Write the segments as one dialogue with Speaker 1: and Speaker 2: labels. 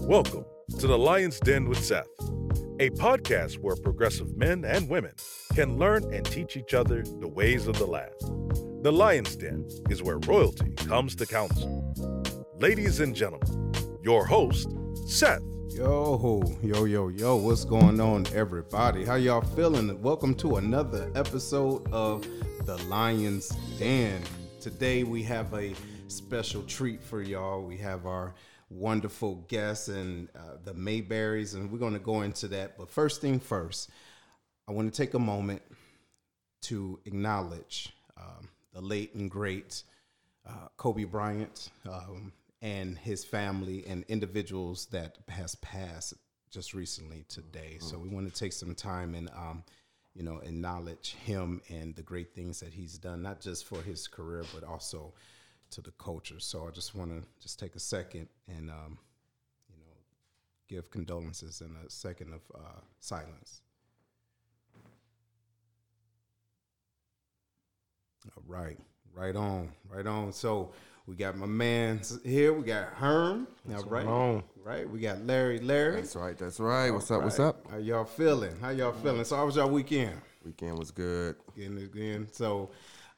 Speaker 1: Welcome to the Lion's Den with Seth, a podcast where progressive men and women can learn and teach each other the ways of the land. The Lion's Den is where royalty comes to council. Ladies and gentlemen, your host, Seth.
Speaker 2: Yo, yo, yo, yo, what's going on, everybody? How y'all feeling? Welcome to another episode of The Lion's Den. Today we have a special treat for y'all. We have our wonderful guests and uh, the Mayberrys, and we're going to go into that. But first thing first, I want to take a moment to acknowledge um, the late and great uh, Kobe Bryant um, and his family and individuals that has passed just recently today. So we want to take some time and um, you know acknowledge him and the great things that he's done, not just for his career but also to the culture. So I just want to just take a second and um, you know give condolences and a second of uh, silence. All right, right on, right on. So we got my man here. We got Herm. All right,
Speaker 3: on?
Speaker 2: right. We got Larry. Larry.
Speaker 4: That's right. That's right. What's up? What's up?
Speaker 2: How y'all feeling? How y'all feeling? So how was y'all weekend?
Speaker 4: Weekend was good.
Speaker 2: Getting it in. So,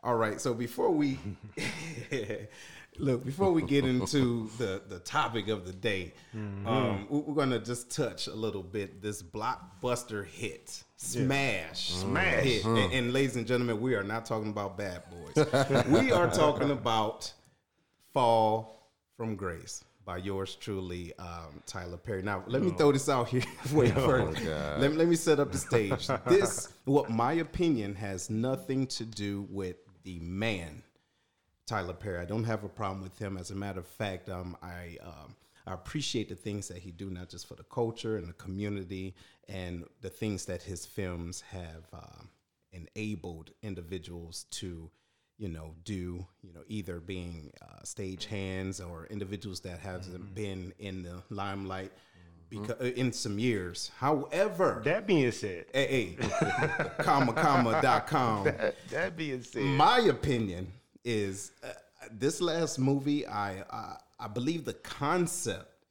Speaker 2: all right. So before we look, before we get into the the topic of the day, um, we- we're gonna just touch a little bit this blockbuster hit, smash, smash hit. And, and ladies and gentlemen, we are not talking about Bad Boys. we are talking about Fall from Grace by yours truly, um, Tyler Perry. Now, let me throw this out here. Wait, first. Let, let me set up the stage. This, what my opinion, has nothing to do with the man, Tyler Perry. I don't have a problem with him. As a matter of fact, um, I um, I appreciate the things that he do, not just for the culture and the community, and the things that his films have um, enabled individuals to, you know, do. You know, either being uh, stage hands or individuals that hasn't been in the limelight. Because in some years, however,
Speaker 3: That being said,
Speaker 2: hey, comma comma dot com.
Speaker 3: that being said,
Speaker 2: My opinion is uh, this last movie. I, I I believe the concept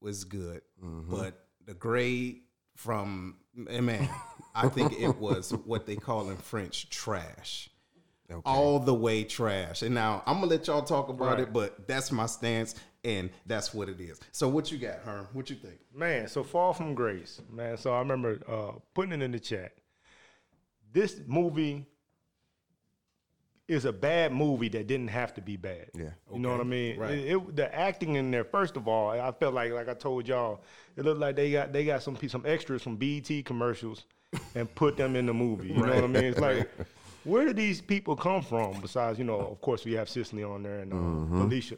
Speaker 2: was good, but the grade from eh, man, I think it was what they call in French trash. All the way trash. And now I'm gonna let y'all talk about it, but that's my stance, and that's what it is. So what you got, Herm? What you think?
Speaker 3: man, so Fall from Grace, man. So I remember uh, putting it in the chat. This movie is a bad movie that didn't have to be bad.
Speaker 4: Yeah.
Speaker 3: You know what I mean?
Speaker 2: right.
Speaker 3: It, it- the acting in there, first of all, I felt like, like I told y'all, it looked like they got they got some some extras from BET commercials and put them in the movie. You know what I mean? It's like, where did these people come from? Besides, you know, of course, we have Cicely on there and uh,
Speaker 2: Mm-hmm.
Speaker 3: Alicia,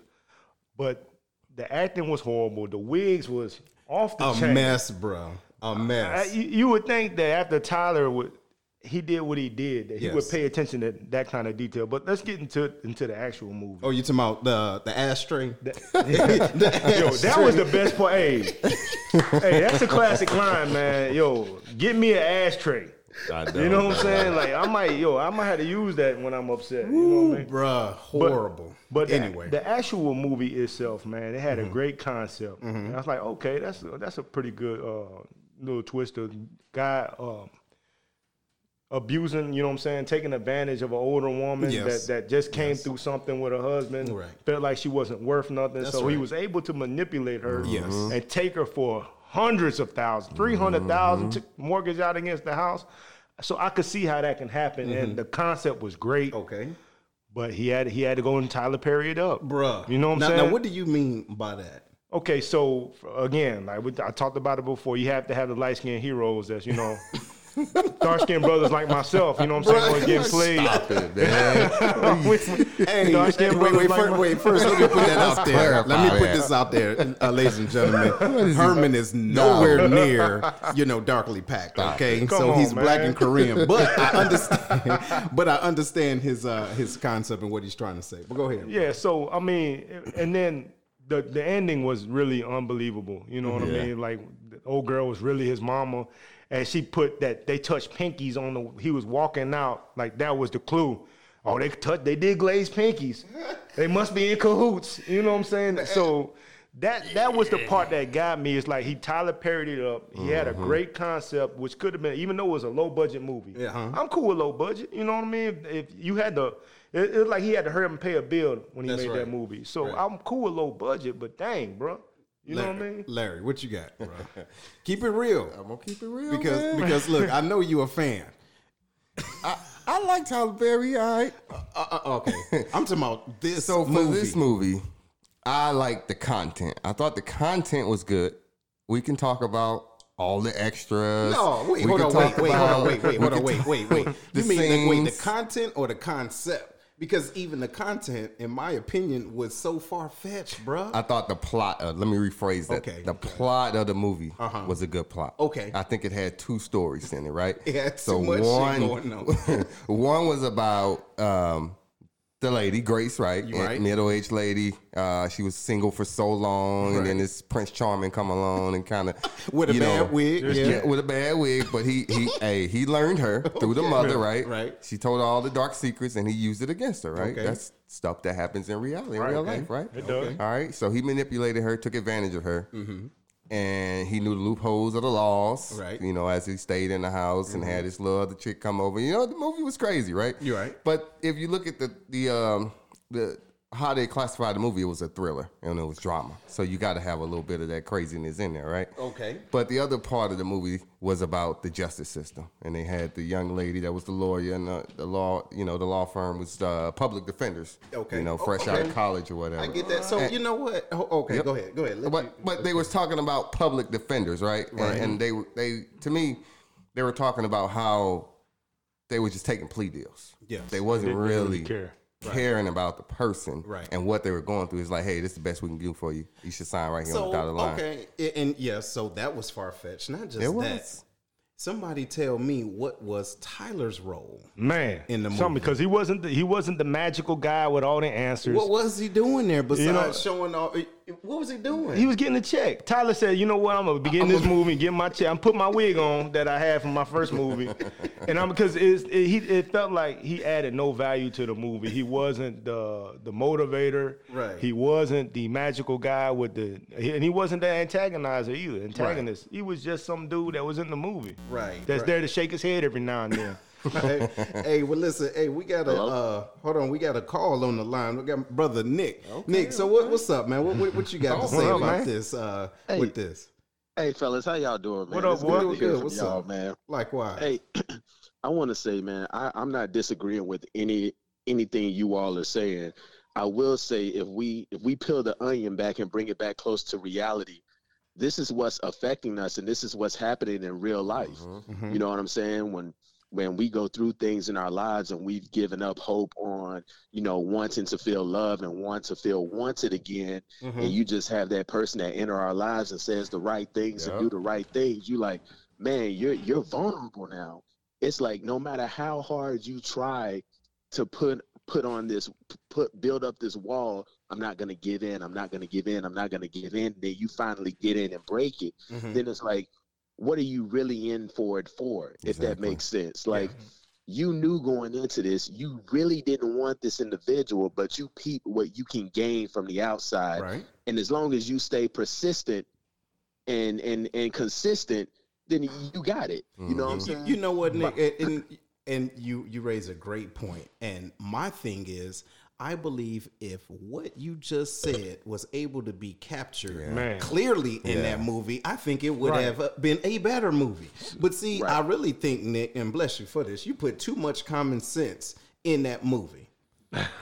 Speaker 3: but the acting was horrible. The wigs was off the chain.
Speaker 2: A
Speaker 3: chain.
Speaker 2: mess, bro. A mess.
Speaker 3: you, you would think that after Tyler would he did what he did, that he would pay attention to that kind of detail. But let's get into into the actual movie.
Speaker 2: Oh, you talking about the the ashtray?
Speaker 3: Yo, that was the best part. Hey, hey, that's a classic line, man. Yo, get me an ashtray. You know what I'm saying? Like I might, yo, I might have to use that when I'm upset. You know what I mean?
Speaker 2: Bruh, horrible.
Speaker 3: But the-
Speaker 2: anyway,
Speaker 3: the, actual movie itself, man, it had a great concept. And I was like, okay, that's that's a pretty good uh, little twist. of guy um, abusing, you know what I'm saying, taking advantage of an older woman
Speaker 2: Yes.
Speaker 3: that, that just came through something with her husband,
Speaker 2: Right.
Speaker 3: felt like she wasn't worth nothing.
Speaker 2: That's
Speaker 3: so he was able to manipulate her
Speaker 2: Yes.
Speaker 3: and take her for hundreds of thousands, 300,000, took mortgage out against the house. So I could see how that can happen, and mm-hmm. the concept was great.
Speaker 2: okay,
Speaker 3: But he had he had to go and Tyler Perry it up,
Speaker 2: bruh.
Speaker 3: You know what I'm
Speaker 2: now,
Speaker 3: saying?
Speaker 2: Now, what do you mean by that?
Speaker 3: Okay, so again, like we, I talked about it before, you have to have the light skinned heroes that's you know dark skinned brothers like myself. You know what I'm saying? Want to get played.
Speaker 4: Stop it, man.
Speaker 2: Hey,
Speaker 3: Dark-skinned
Speaker 2: wait, wait,
Speaker 3: brothers like
Speaker 2: first,
Speaker 3: my-
Speaker 2: wait. First, let me put that out there. Let me put
Speaker 4: that.
Speaker 2: this out there, uh, ladies and gentlemen. Herman is nowhere near, you know, darkly packed. Okay, so
Speaker 3: on,
Speaker 2: he's black and Korean, but I understand. but I understand his uh, his concept and what he's trying to say. But go ahead.
Speaker 3: Yeah, so I mean, and then the the ending was really unbelievable. You know what I mean? Like the old girl was really his mama, and she put that they touched pinkies on the. He was walking out like that was the clue. Oh, they touch, they did glaze pinkies. They must be in cahoots. You know what I'm saying? So that that was the part that got me. It's like he Tyler parodied it up. He had a mm-hmm. great concept, which could have been, even though it was a low budget movie.
Speaker 2: Yeah, huh?
Speaker 3: I'm cool with low budget. You know what I mean? If, if you had to, it, it was like he had to hurry up and pay a bill when he
Speaker 2: That's
Speaker 3: made
Speaker 2: right.
Speaker 3: that movie. So
Speaker 2: Right.
Speaker 3: I'm cool with low budget, but dang, bro, you know what I mean?
Speaker 2: Larry, what you got, bro? keep it real.
Speaker 4: I'm gonna keep it real,
Speaker 2: because
Speaker 4: man.
Speaker 2: because look, I know you a fan.
Speaker 4: I, I like Tyler Perry. All right.
Speaker 2: Uh, uh, okay, I'm talking about this.
Speaker 4: So for
Speaker 2: movie.
Speaker 4: this movie, I like the content. I thought the content was good. We can talk about all the extras.
Speaker 2: No, wait,
Speaker 4: We
Speaker 2: hold on, wait, wait, hold on, wait, wait, hold on, wait, wait, wait. You mean the, wait, the content or the concept? Because even the content, in my opinion, was so far fetched, bruh.
Speaker 4: I thought the plot. Uh, let me rephrase that.
Speaker 2: Okay,
Speaker 4: The plot of the movie
Speaker 2: Uh-huh.
Speaker 4: was a good plot.
Speaker 2: Okay.
Speaker 4: I think it had two stories in it, right?
Speaker 2: It had
Speaker 4: so
Speaker 2: too much shit
Speaker 4: one,
Speaker 2: going on.
Speaker 4: one was about um, the lady Grace, right?
Speaker 2: Right.
Speaker 4: Middle aged lady. Uh, she was single for so long, and then this Prince Charming come along and kind of
Speaker 2: With a bad wig,
Speaker 4: Yeah.
Speaker 2: yeah.
Speaker 4: with a bad wig. But he he hey he learned her through the mother, right?
Speaker 2: Right.
Speaker 4: She told all the dark secrets, and he used it against her, right?
Speaker 2: Okay.
Speaker 4: That's stuff that happens in reality, in real
Speaker 2: okay.
Speaker 4: life, right?
Speaker 3: It does.
Speaker 4: All right, so he manipulated her, took advantage of her,
Speaker 2: Mm-hmm.
Speaker 4: And he knew the loopholes of the laws.
Speaker 2: Right. Mm-hmm.
Speaker 4: You know, as he stayed in the house and had his little other chick come over. You know, the movie was crazy, right?
Speaker 2: You're right.
Speaker 4: But if you look at the the um the how they classified the movie, it was a thriller and it was drama. So you got to have a little bit of that craziness in there, right?
Speaker 2: Okay.
Speaker 4: But the other part of the movie was about the justice system, and they had the young lady that was the lawyer, and the, the law, you know, the law firm was uh, public defenders.
Speaker 2: Okay.
Speaker 4: You know, fresh out of college or whatever.
Speaker 2: I get that. So
Speaker 4: And-
Speaker 2: you know what? Oh, Okay,
Speaker 4: Yep.
Speaker 2: go ahead. Go ahead. Let you-
Speaker 4: but but they was talking about public defenders, right? And-
Speaker 2: Right.
Speaker 4: And, they they to me, they were talking about how they were just taking plea deals.
Speaker 2: Yes.
Speaker 4: They wasn't
Speaker 3: Didn't really
Speaker 4: really
Speaker 3: care.
Speaker 4: Caring about the person
Speaker 2: Right.
Speaker 4: and what they were going through. It's like, hey, this is the best we can do for you. You should sign right here on
Speaker 2: so
Speaker 4: the dotted line.
Speaker 2: okay, and, and yes, so that was far fetched. Not just
Speaker 4: It
Speaker 2: that.
Speaker 4: was.
Speaker 2: Somebody tell me what was Tyler's role?
Speaker 3: Man,
Speaker 2: In the
Speaker 3: something
Speaker 2: movie.
Speaker 3: because he wasn't the, he wasn't the magical guy with all the answers.
Speaker 2: What was he doing there besides
Speaker 3: You know-
Speaker 2: showing all? What was he doing?
Speaker 3: He was getting a check. Tyler said, "You know what? I'm gonna begin this oh. movie and get my check. I'm put my wig on that I had from my first movie, and I'm because it's, it, he it felt like he added no value to the movie. He wasn't the the motivator.
Speaker 2: Right.
Speaker 3: He wasn't the magical guy with the and he wasn't the antagonizer either. Antagonist. He was just some dude that was in the movie.
Speaker 2: Right,
Speaker 3: That's
Speaker 2: right.
Speaker 3: there to shake his head every now and then.
Speaker 2: Hey, hey, well, listen, hey, we got a uh, hold on, we got a call on the line. We got brother Nick. Nick, so what, what's up, man? What, what, what you got to say
Speaker 4: what up,
Speaker 2: about
Speaker 4: man?
Speaker 2: this? Uh,
Speaker 5: Hey.
Speaker 2: with this,
Speaker 5: Hey fellas, how y'all doing, man?
Speaker 3: What up,
Speaker 5: It's
Speaker 3: boy?
Speaker 5: good
Speaker 2: Good, what's
Speaker 5: y'all,
Speaker 2: up?
Speaker 5: man.
Speaker 2: likewise.
Speaker 5: Hey, I want to say, man, I, I'm not disagreeing with any anything you all are saying. I will say, if we if we peel the onion back and bring it back close to reality, this is what's affecting us, and this is what's happening in real life.
Speaker 2: Mhm.
Speaker 5: You know what I'm saying? When when we go through things in our lives and we've given up hope on, you know, wanting to feel loved and want to feel wanted again,
Speaker 2: Mhm.
Speaker 5: and you just have that person that enter our lives and says the right things
Speaker 4: Yeah.
Speaker 5: and do the right things, you like, man, you're you're vulnerable now. It's like no matter how hard you try to put put on this put build up this wall, I'm not gonna give in, I'm not gonna give in, I'm not gonna give in. Then you finally get in and break it.
Speaker 2: Mhm.
Speaker 5: Then it's like, what are you really in for it for? If that makes sense. Like you knew going into this, you really didn't want this individual, but you peep what you can gain from the outside
Speaker 2: right.
Speaker 5: and as long as you stay persistent and and and consistent then you got it you know what i'm mm-hmm.
Speaker 2: You,
Speaker 5: saying
Speaker 2: you know what, Nick, and, and and you you raise a great point. And my thing is, I believe if what you just said was able to be captured
Speaker 3: Man.
Speaker 2: clearly in
Speaker 4: Yeah.
Speaker 2: that movie, I think it would
Speaker 3: Right.
Speaker 2: have uh, been a better movie. But see,
Speaker 5: Right.
Speaker 2: I really think Nick, and bless you for this, you put too much common sense in that movie.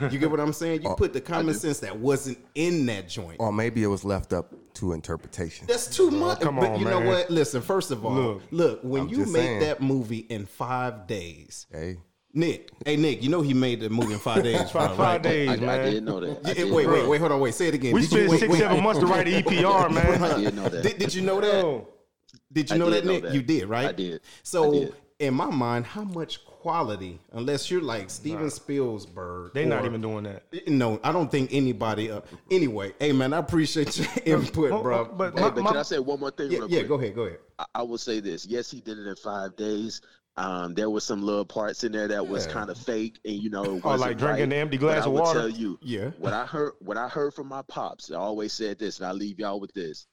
Speaker 2: You get what I'm saying? You put the common sense that wasn't in that joint.
Speaker 4: Or maybe it was left up to interpretation.
Speaker 2: That's too much.
Speaker 3: come
Speaker 2: but
Speaker 3: on,
Speaker 2: you know what? Listen, first of all, look,
Speaker 3: Look.
Speaker 2: when
Speaker 4: I'm
Speaker 2: you make
Speaker 4: saying.
Speaker 2: that movie in five days,
Speaker 4: Hey,
Speaker 2: Nick, hey Nick, you know he made the movie in five days.
Speaker 3: Five,
Speaker 2: bro, right?
Speaker 3: days,
Speaker 5: I, I
Speaker 3: man.
Speaker 5: did know that
Speaker 2: Yeah,
Speaker 5: did
Speaker 2: wait,
Speaker 5: know
Speaker 2: wait, wait, hold on, wait. Say it again.
Speaker 3: We
Speaker 2: Did you-
Speaker 3: spent
Speaker 2: wait,
Speaker 3: six,
Speaker 2: wait.
Speaker 3: seven months to write an EPR, man.
Speaker 5: I did know that
Speaker 2: Did, did you know that? Did you know
Speaker 5: did
Speaker 2: that,
Speaker 5: know
Speaker 2: Nick?
Speaker 5: that.
Speaker 2: You did, right?
Speaker 5: I did.
Speaker 2: So,
Speaker 5: I did.
Speaker 2: in my mind, how much quality, unless you're like Steven Spielberg,
Speaker 3: they're not even doing that.
Speaker 2: No, I don't think anybody. Uh, anyway, hey man, I appreciate your input,
Speaker 3: Oh,
Speaker 2: bro.
Speaker 3: but
Speaker 5: Hey,
Speaker 3: my-
Speaker 5: but
Speaker 3: my-
Speaker 5: can I say one more thing?
Speaker 2: yeah,
Speaker 5: real
Speaker 2: yeah, go ahead, go ahead.
Speaker 5: I, I will say this. Yes, he did it in five days. Um, there was some little parts in there that was kind of fake, and you know, it
Speaker 3: Oh, like drinking
Speaker 5: right.
Speaker 3: the empty
Speaker 5: But
Speaker 3: glass
Speaker 5: I
Speaker 3: of
Speaker 5: will
Speaker 3: water.
Speaker 5: Tell you,
Speaker 2: Yeah.
Speaker 5: what I heard, what I heard from my pops, I always said this, and I leave y'all with this: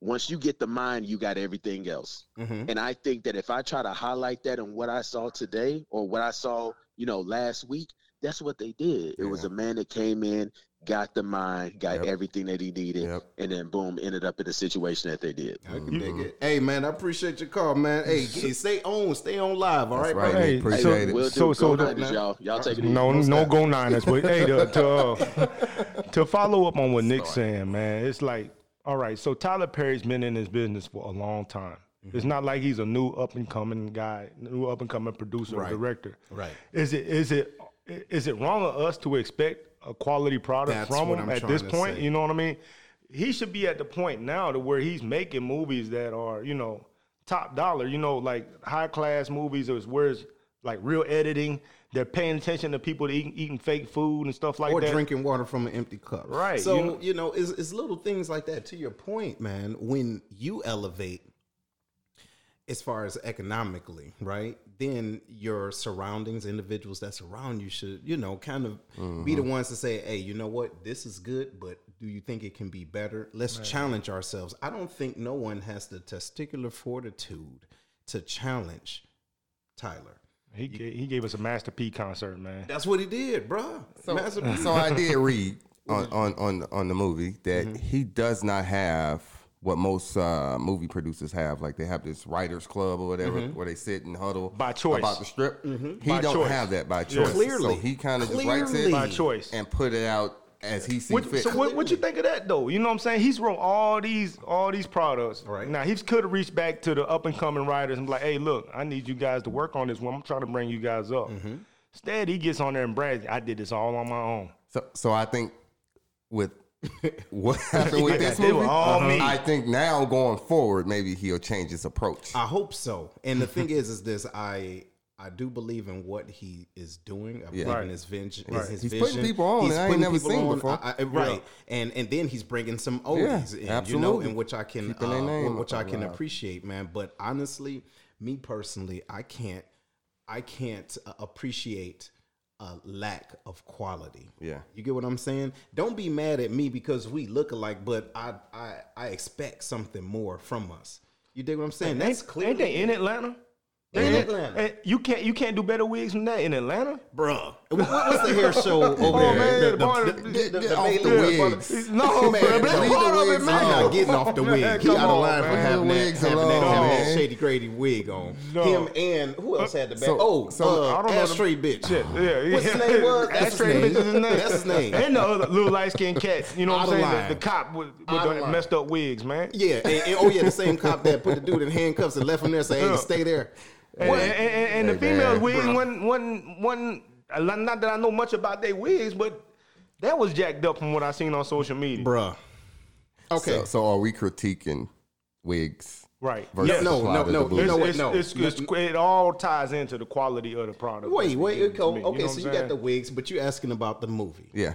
Speaker 5: once you get the mind, you got everything else.
Speaker 2: hmm
Speaker 5: And I think that if I try to highlight that in what I saw today or what I saw, you know, last week, that's what they did. It was a man that came in, got the mind, got
Speaker 4: Yep.
Speaker 5: everything that he needed,
Speaker 4: Yep.
Speaker 5: and then boom, ended up in the situation that they did.
Speaker 2: I can dig it. Hey man, I appreciate your call, man. Hey, hey, stay on, stay on live, all right,
Speaker 4: right,
Speaker 2: bro?
Speaker 3: Hey,
Speaker 4: Appreciate
Speaker 3: so,
Speaker 4: it.
Speaker 5: We'll do
Speaker 3: so, so,
Speaker 5: go
Speaker 3: the-
Speaker 5: Niners, y'all. Y'all take it easy.
Speaker 3: no, no,
Speaker 2: step.
Speaker 3: go Niners. But hey, to to, uh, to follow up on what Nick's saying, man, it's like, all right. So Tyler Perry's been in this business for a long time.
Speaker 2: Mm-hmm.
Speaker 3: It's not like he's a new up and coming guy, new up and coming producer
Speaker 2: Right.
Speaker 3: or director.
Speaker 2: Right.
Speaker 3: Is it is it is it wrong of us to expect a quality product
Speaker 2: That's
Speaker 3: from him at this point?
Speaker 2: say.
Speaker 3: You know what I mean? He should be at the point now to where he's making movies that are, you know, top dollar. You know, like high class movies is where it's like real editing. They're paying attention to people eating, eating fake food and stuff like
Speaker 2: or
Speaker 3: that.
Speaker 2: Or drinking water from an empty cup.
Speaker 3: Right,
Speaker 2: So,
Speaker 3: you
Speaker 2: you
Speaker 3: know-
Speaker 2: know, it's, it's little things like that. To your point, man, when you elevate as far as economically, right? Then your surroundings, individuals that surround you should, you know, kind of be the ones to say, hey, you know what? This is good, but do you think it can be better? Let's challenge ourselves. I don't think no one has the testicular fortitude to challenge Tyler.
Speaker 3: He ga- he gave us a Master P concert, man.
Speaker 2: That's what he did, bruh.
Speaker 4: So,
Speaker 2: Master-
Speaker 4: so I did read on, on, on, on the movie that
Speaker 2: Mm-hmm.
Speaker 4: he does not have what most uh, movie producers have. Like they have this writers club or whatever,
Speaker 2: Mm-hmm.
Speaker 4: where they sit and huddle
Speaker 3: By choice.
Speaker 4: about the strip. He
Speaker 3: By
Speaker 4: don't
Speaker 3: choice.
Speaker 4: have that by choice.
Speaker 2: Clearly.
Speaker 4: so he kind of just writes it
Speaker 3: By choice.
Speaker 4: and put it out as he sees fit.
Speaker 3: so what, what you think of that though? You know what I'm saying? He's wrote all these all these products.
Speaker 2: Right.
Speaker 3: Now he could have reached back to the up and coming writers and be like, hey, look, I need you guys to work on this one. I'm trying to bring you guys up.
Speaker 2: Mm-hmm.
Speaker 3: Instead, he gets on there and brags, I did this all on my own.
Speaker 4: So, so I think with what happened with this
Speaker 3: They were
Speaker 4: movie,
Speaker 3: all me.
Speaker 4: I think now going forward, maybe he'll change his approach.
Speaker 2: I hope so. And the thing is, is this I I do believe in what he is doing. I believe
Speaker 4: Right.
Speaker 2: in his, veng- his,
Speaker 3: Right.
Speaker 2: his
Speaker 4: He's
Speaker 2: vision.
Speaker 4: putting people on that I ain't never
Speaker 2: people
Speaker 4: seen
Speaker 2: on.
Speaker 4: before.
Speaker 2: I- I- right, and and then he's bringing some oldies in, you know,
Speaker 4: absolutely.
Speaker 2: in which I can uh,
Speaker 4: name
Speaker 2: which I can
Speaker 4: alive.
Speaker 2: appreciate, man. But honestly, me personally, I can't I can't uh, appreciate. A lack of quality.
Speaker 4: Yeah.
Speaker 2: you get what I'm saying. Don't be mad at me because we look alike, but I I I expect something more from us. You dig what I'm saying? That's
Speaker 3: ain't,
Speaker 2: clear.
Speaker 3: ain't they in Atlanta? They
Speaker 2: in
Speaker 3: Atlanta. you can't you can't do better wigs than that in Atlanta.
Speaker 2: Bruh. What, what's the hair show over
Speaker 3: Oh,
Speaker 2: there?
Speaker 3: man,
Speaker 2: The- the- the-
Speaker 4: get-
Speaker 2: the- the
Speaker 4: off the wigs.
Speaker 3: No,
Speaker 2: Man, leave the
Speaker 3: part of it,
Speaker 2: wigs
Speaker 3: man.
Speaker 2: I'm not getting off the wig. He out of line for having that, having that, having that. Shady Grady wig on. Him and who else had the back? Oh,
Speaker 4: so-
Speaker 2: uh,
Speaker 3: I don't know
Speaker 2: Ashtray
Speaker 3: the-
Speaker 2: bitch.
Speaker 3: Yeah, yeah.
Speaker 2: What's his name was?
Speaker 3: Ashtray bitch is his name.
Speaker 2: That's his name.
Speaker 3: And the other little light skinned cat. You know what I'm saying? The, the cop with, with
Speaker 2: Out of
Speaker 3: the messed up wigs, man.
Speaker 2: Yeah, oh yeah, the same cop that put the dude in handcuffs and left him there, say, "Hey, stay there."
Speaker 3: And, and, and, and the females
Speaker 4: man,
Speaker 3: wigs
Speaker 2: bruh.
Speaker 3: wasn't, wasn't, wasn't, not that I know much about their wigs, but that was jacked up from what I seen on social media.
Speaker 2: Bruh. Okay.
Speaker 4: So, so are we critiquing wigs
Speaker 3: Right.
Speaker 4: versus
Speaker 3: Yes.
Speaker 2: No,
Speaker 4: the
Speaker 2: no, no, you know what?
Speaker 3: It's,
Speaker 2: No.
Speaker 3: it's, it's, it all ties into the quality of the product.
Speaker 2: Wait, wait,
Speaker 3: To me,
Speaker 2: okay,
Speaker 3: you know
Speaker 2: so
Speaker 3: I'm
Speaker 2: you got the wigs, but you asking about the movie.
Speaker 4: Yeah.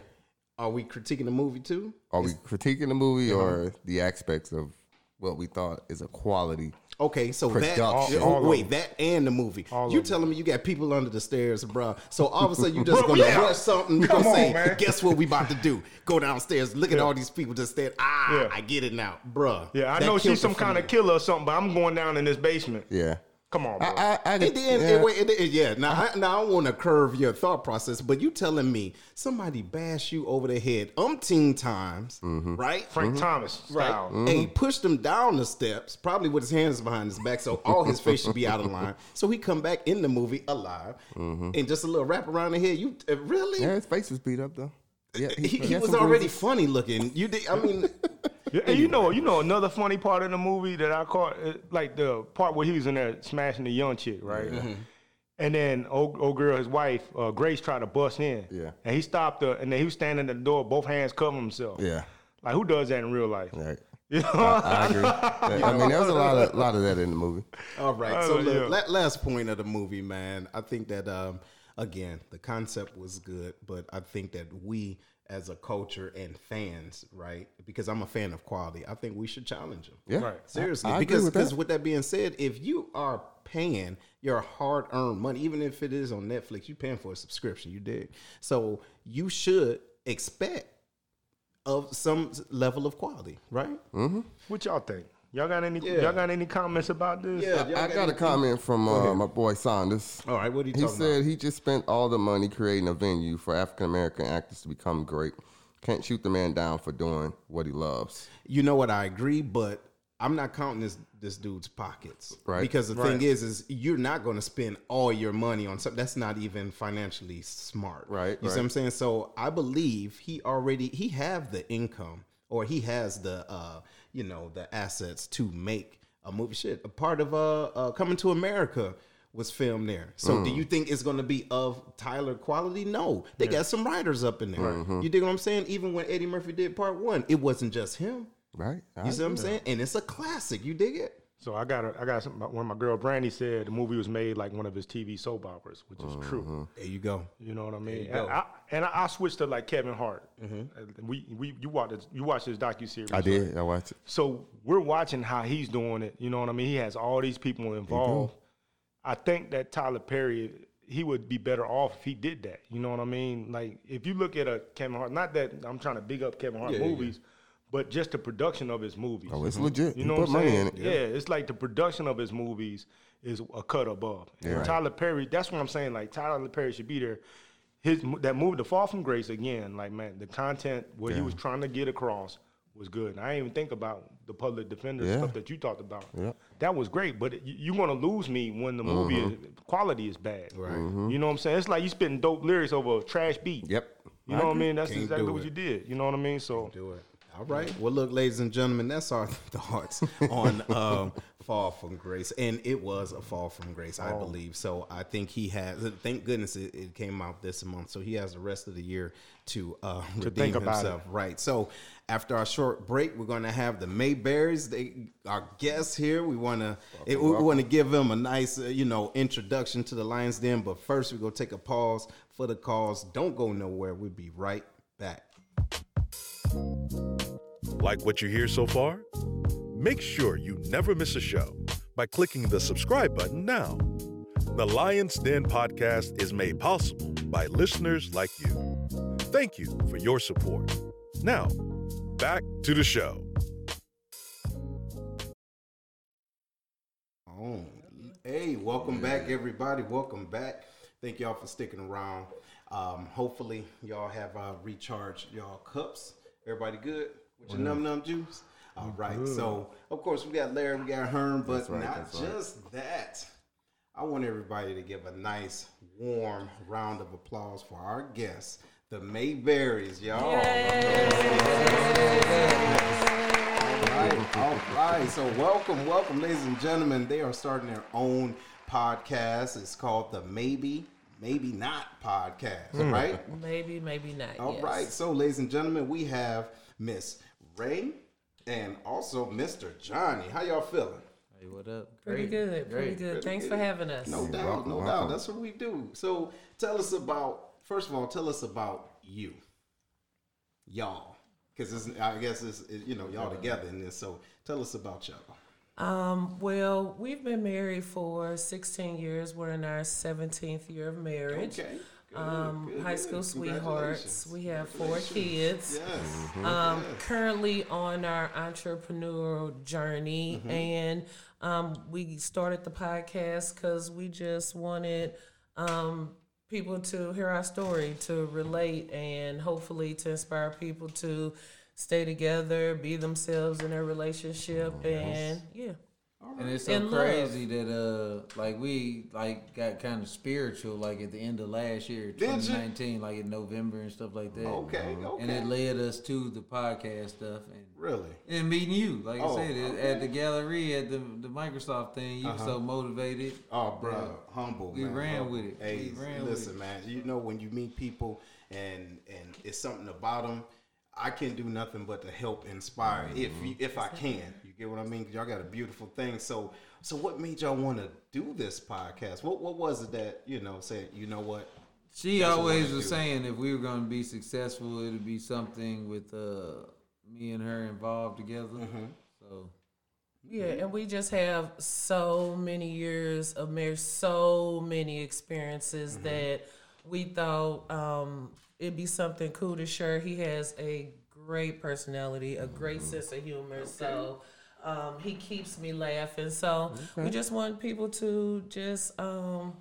Speaker 2: Are we critiquing the movie too?
Speaker 4: Are we critiquing the movie
Speaker 2: Uh-huh.
Speaker 4: or the aspects of what we thought is a quality?
Speaker 2: Okay, so that
Speaker 4: Production.
Speaker 2: oh,
Speaker 3: All of
Speaker 2: wait, that and the movie.
Speaker 3: All
Speaker 2: you
Speaker 3: of
Speaker 2: telling me you got people under the stairs, bruh. So all of a sudden you just
Speaker 3: Bro,
Speaker 2: gonna
Speaker 3: yeah.
Speaker 2: rush something, you
Speaker 3: Come
Speaker 2: gonna
Speaker 3: on,
Speaker 2: say,
Speaker 3: man.
Speaker 2: guess what we about to do? Go downstairs, look at all these people just stand. Ah,
Speaker 3: Yeah.
Speaker 2: I get it now, bruh.
Speaker 3: Yeah, I know she's some kind of killer or something, but I'm going down in this basement.
Speaker 4: Yeah.
Speaker 3: Come on, bro.
Speaker 4: I, I, I,
Speaker 2: And then,
Speaker 4: yeah.
Speaker 2: and wait, and then- yeah. Now, I, now I want to curve your thought process, but you telling me somebody bash you over the head umpteen times,
Speaker 4: Mm-hmm.
Speaker 2: right?
Speaker 3: Frank Thomas
Speaker 2: Right.
Speaker 3: style.
Speaker 2: Hey, pushed him down the steps, probably with his hands behind his back, so all his face should be out of line. So he come back in the movie alive, and just a little wrap around the head. You uh, really?
Speaker 4: Mm-hmm. yeah, his face was beat up though. Yeah,
Speaker 2: he, he
Speaker 4: had
Speaker 2: was already
Speaker 4: bruises.
Speaker 2: funny looking. You did. I mean,
Speaker 3: Yeah, and you know, you know another funny part of the movie that I caught, uh, like the part where he was in there smashing the young chick, right? And then old, old girl, his wife, uh, Grace, tried to bust in.
Speaker 4: Yeah.
Speaker 3: And he stopped her, and then he was standing at the door, both hands covering himself.
Speaker 4: Yeah.
Speaker 3: Like who does that in real life?
Speaker 4: Right.
Speaker 3: You know?
Speaker 4: I agree. Yeah, I mean, there was a lot of lot of that in the movie.
Speaker 2: All right.
Speaker 3: Oh,
Speaker 2: So look,
Speaker 3: yeah.
Speaker 2: last point of the movie, man. I think that um, again, the concept was good, but I think that we as a culture and fans, right? Because I'm a fan of quality. I think we should challenge them.
Speaker 4: Yeah.
Speaker 3: Right.
Speaker 2: Seriously,
Speaker 4: I- I agree
Speaker 2: because
Speaker 4: with that.
Speaker 2: because with that being said, if you are paying your hard earned money, even if it is on Netflix, you're paying for a subscription. You did, so you should expect of some level of quality, right? Mm-hmm.
Speaker 3: What y'all think? Y'all got any?
Speaker 2: Yeah.
Speaker 3: Y'all got any comments about this?
Speaker 2: Yeah.
Speaker 4: I got a comment from uh, my boy Saunders.
Speaker 2: All right, what are you
Speaker 4: He
Speaker 2: talking
Speaker 4: said
Speaker 2: about?
Speaker 4: he just spent all the money creating a venue for African American actors to become great. Can't shoot the man down for doing what he loves.
Speaker 2: You know what? I agree, but I'm not counting this this dude's pockets,
Speaker 4: Right.
Speaker 2: Because the
Speaker 3: Right.
Speaker 2: thing is, is you're not going to spend all your money on something that's not even financially smart,
Speaker 4: Right,
Speaker 2: You see what I'm saying? So I believe he already he have the income or he has the uh you know the assets to make a movie. Shit, a part of uh, uh Coming to America. Was filmed there, so
Speaker 4: Mm.
Speaker 2: do you think it's going to be of Tyler quality? No, they got some writers up in there.
Speaker 4: Mm-hmm.
Speaker 2: You dig what I'm saying? Even when Eddie Murphy did part one, it wasn't just him.
Speaker 4: Right? I
Speaker 2: You see what I'm saying? And it's a classic. You dig it?
Speaker 3: So I got a, I got some, when my girl Brandy said the movie was made like one of his TV soap operas, which is true. Mm-hmm.
Speaker 2: There you go.
Speaker 3: You know what I mean? And. I, and I, I switched to like Kevin Hart. Mm-hmm. And We we you watched this, you watched this docu series.
Speaker 4: I did. I watched it.
Speaker 3: So we're watching how he's doing it. You know what I mean? He has all these people involved. I think that Tyler Perry, he would be better off if he did that. You know what I mean? Like if you look at a Kevin Hart, not that I'm trying to big up Kevin Hart
Speaker 2: Yeah, yeah,
Speaker 3: movies, but just the production of his movies.
Speaker 4: Oh, it's legit.
Speaker 3: You
Speaker 4: He
Speaker 3: know
Speaker 4: put
Speaker 3: what I'm
Speaker 4: money
Speaker 3: saying?
Speaker 4: in it.
Speaker 3: Yeah. it's like the production of his movies is a cut above. And
Speaker 4: Yeah.
Speaker 3: Tyler Perry, that's what I'm saying. Like Tyler Perry should be there. His that movie, The Fall from Grace, again, like man, the content what he was trying to get across was good. And I didn't even think about the public defender
Speaker 4: Yeah.
Speaker 3: stuff that you talked about.
Speaker 4: Yeah.
Speaker 3: That was great, but you, you're gonna lose me when the movie mm-hmm. is, quality is bad.
Speaker 2: Right. Mm-hmm.
Speaker 3: You know what I'm saying? It's like you spitting dope lyrics over a trash beat.
Speaker 4: Yep.
Speaker 3: You know what I mean? That's
Speaker 2: Can't
Speaker 3: exactly what
Speaker 2: it.
Speaker 3: you did. You know what I mean? So
Speaker 2: Do it. All right. Well, look, ladies and gentlemen, that's our thoughts on um, Fall from Grace, and it was a fall from grace, I believe. So I think he has. Thank goodness it, it came out this month, so he has the rest of the year to uh, redeem
Speaker 3: think about
Speaker 2: himself. Right. So after our short break, we're going to have the Mayberrys, they our guests here. We want to we, want to give them a nice, uh, you know, introduction to the Lions Den. But first, we're going to take a pause for the calls. Don't go nowhere. We'll be right back.
Speaker 1: Like what you hear so far? Make sure you never miss a show by clicking the subscribe button now. The Lion's Den podcast is made possible by listeners like you. Thank you for your support. Now, back to the show.
Speaker 2: Oh, hey, welcome back, everybody. Welcome back. Thank y'all for sticking around. Um, hopefully, y'all have uh, recharged y'all cups. Everybody good with your num num juice? All right. So, of course, we got Larry, we got Herm, but
Speaker 4: right,
Speaker 2: not
Speaker 4: that's right.
Speaker 2: just that. I want everybody to give a nice, warm round of applause for our guests, the Mayberrys, y'all. All right, all right. So welcome, welcome, ladies and gentlemen. They are starting their own podcast. It's called the Maybe, Maybe Not podcast, hmm. right?
Speaker 6: Maybe, maybe not.
Speaker 2: All
Speaker 6: yes.
Speaker 2: right. So, ladies and gentlemen, we have Miss Ray and also Mr. Jonny. How y'all feeling?
Speaker 7: Hey, what up?
Speaker 6: Pretty
Speaker 7: Great.
Speaker 6: good. Pretty
Speaker 7: Great.
Speaker 6: good. Thanks for having us.
Speaker 2: No doubt,
Speaker 4: welcome,
Speaker 2: no doubt. That's what we do. So, tell us about. First of all, tell us about you, y'all, because I guess it's, it- you know y'all together in this. So, tell us about y'all.
Speaker 6: Um, well, we've been married for 16 years. We're in our 17th year of marriage.
Speaker 2: Okay. Good,
Speaker 6: Um,
Speaker 2: good,
Speaker 6: high school sweethearts. We have four kids.
Speaker 2: Yes.
Speaker 6: Um, currently on our entrepreneurial journey,
Speaker 2: Mm-hmm.
Speaker 6: and um, we started the podcast because we just wanted um, people to hear our story, to relate, and hopefully to inspire people to stay together, be themselves in their relationship, and yeah.
Speaker 7: And it's so
Speaker 6: And love.
Speaker 7: crazy that uh like we like got kind of spiritual like at the end of last year, 2019, like in November and stuff like that.
Speaker 2: Okay, okay.
Speaker 7: And it led us to the podcast stuff and
Speaker 2: Really?
Speaker 7: and meeting you, like
Speaker 2: Oh,
Speaker 7: I said, at-
Speaker 2: okay. Uh-huh.
Speaker 7: at the gallery at the the Microsoft thing. You were so motivated.
Speaker 2: Oh, bro, humble.
Speaker 7: we
Speaker 2: man,
Speaker 7: ran
Speaker 2: humble.
Speaker 7: with it.
Speaker 2: Hey,
Speaker 7: We ran with
Speaker 2: listen, man. You know when you meet people and and it's something about them, I can do nothing but to help inspire if
Speaker 7: Mm-hmm.
Speaker 2: you, if I can. You get what I mean? 'Cause Y'all got a beautiful thing. So so what made y'all want to do this podcast? What what was it that you know said? You know what?
Speaker 7: She
Speaker 2: That's
Speaker 7: always
Speaker 2: we
Speaker 7: was
Speaker 2: do.
Speaker 7: saying if we were going to be successful, it'd be something with uh, me and her involved together.
Speaker 2: Mm-hmm.
Speaker 7: So
Speaker 6: Yeah, and we just have so many years of marriage, so many experiences that we thought um, it'd be something cool to share. He has a great personality, a great sense of humor, so um, he keeps me laughing. So we just want people to just um,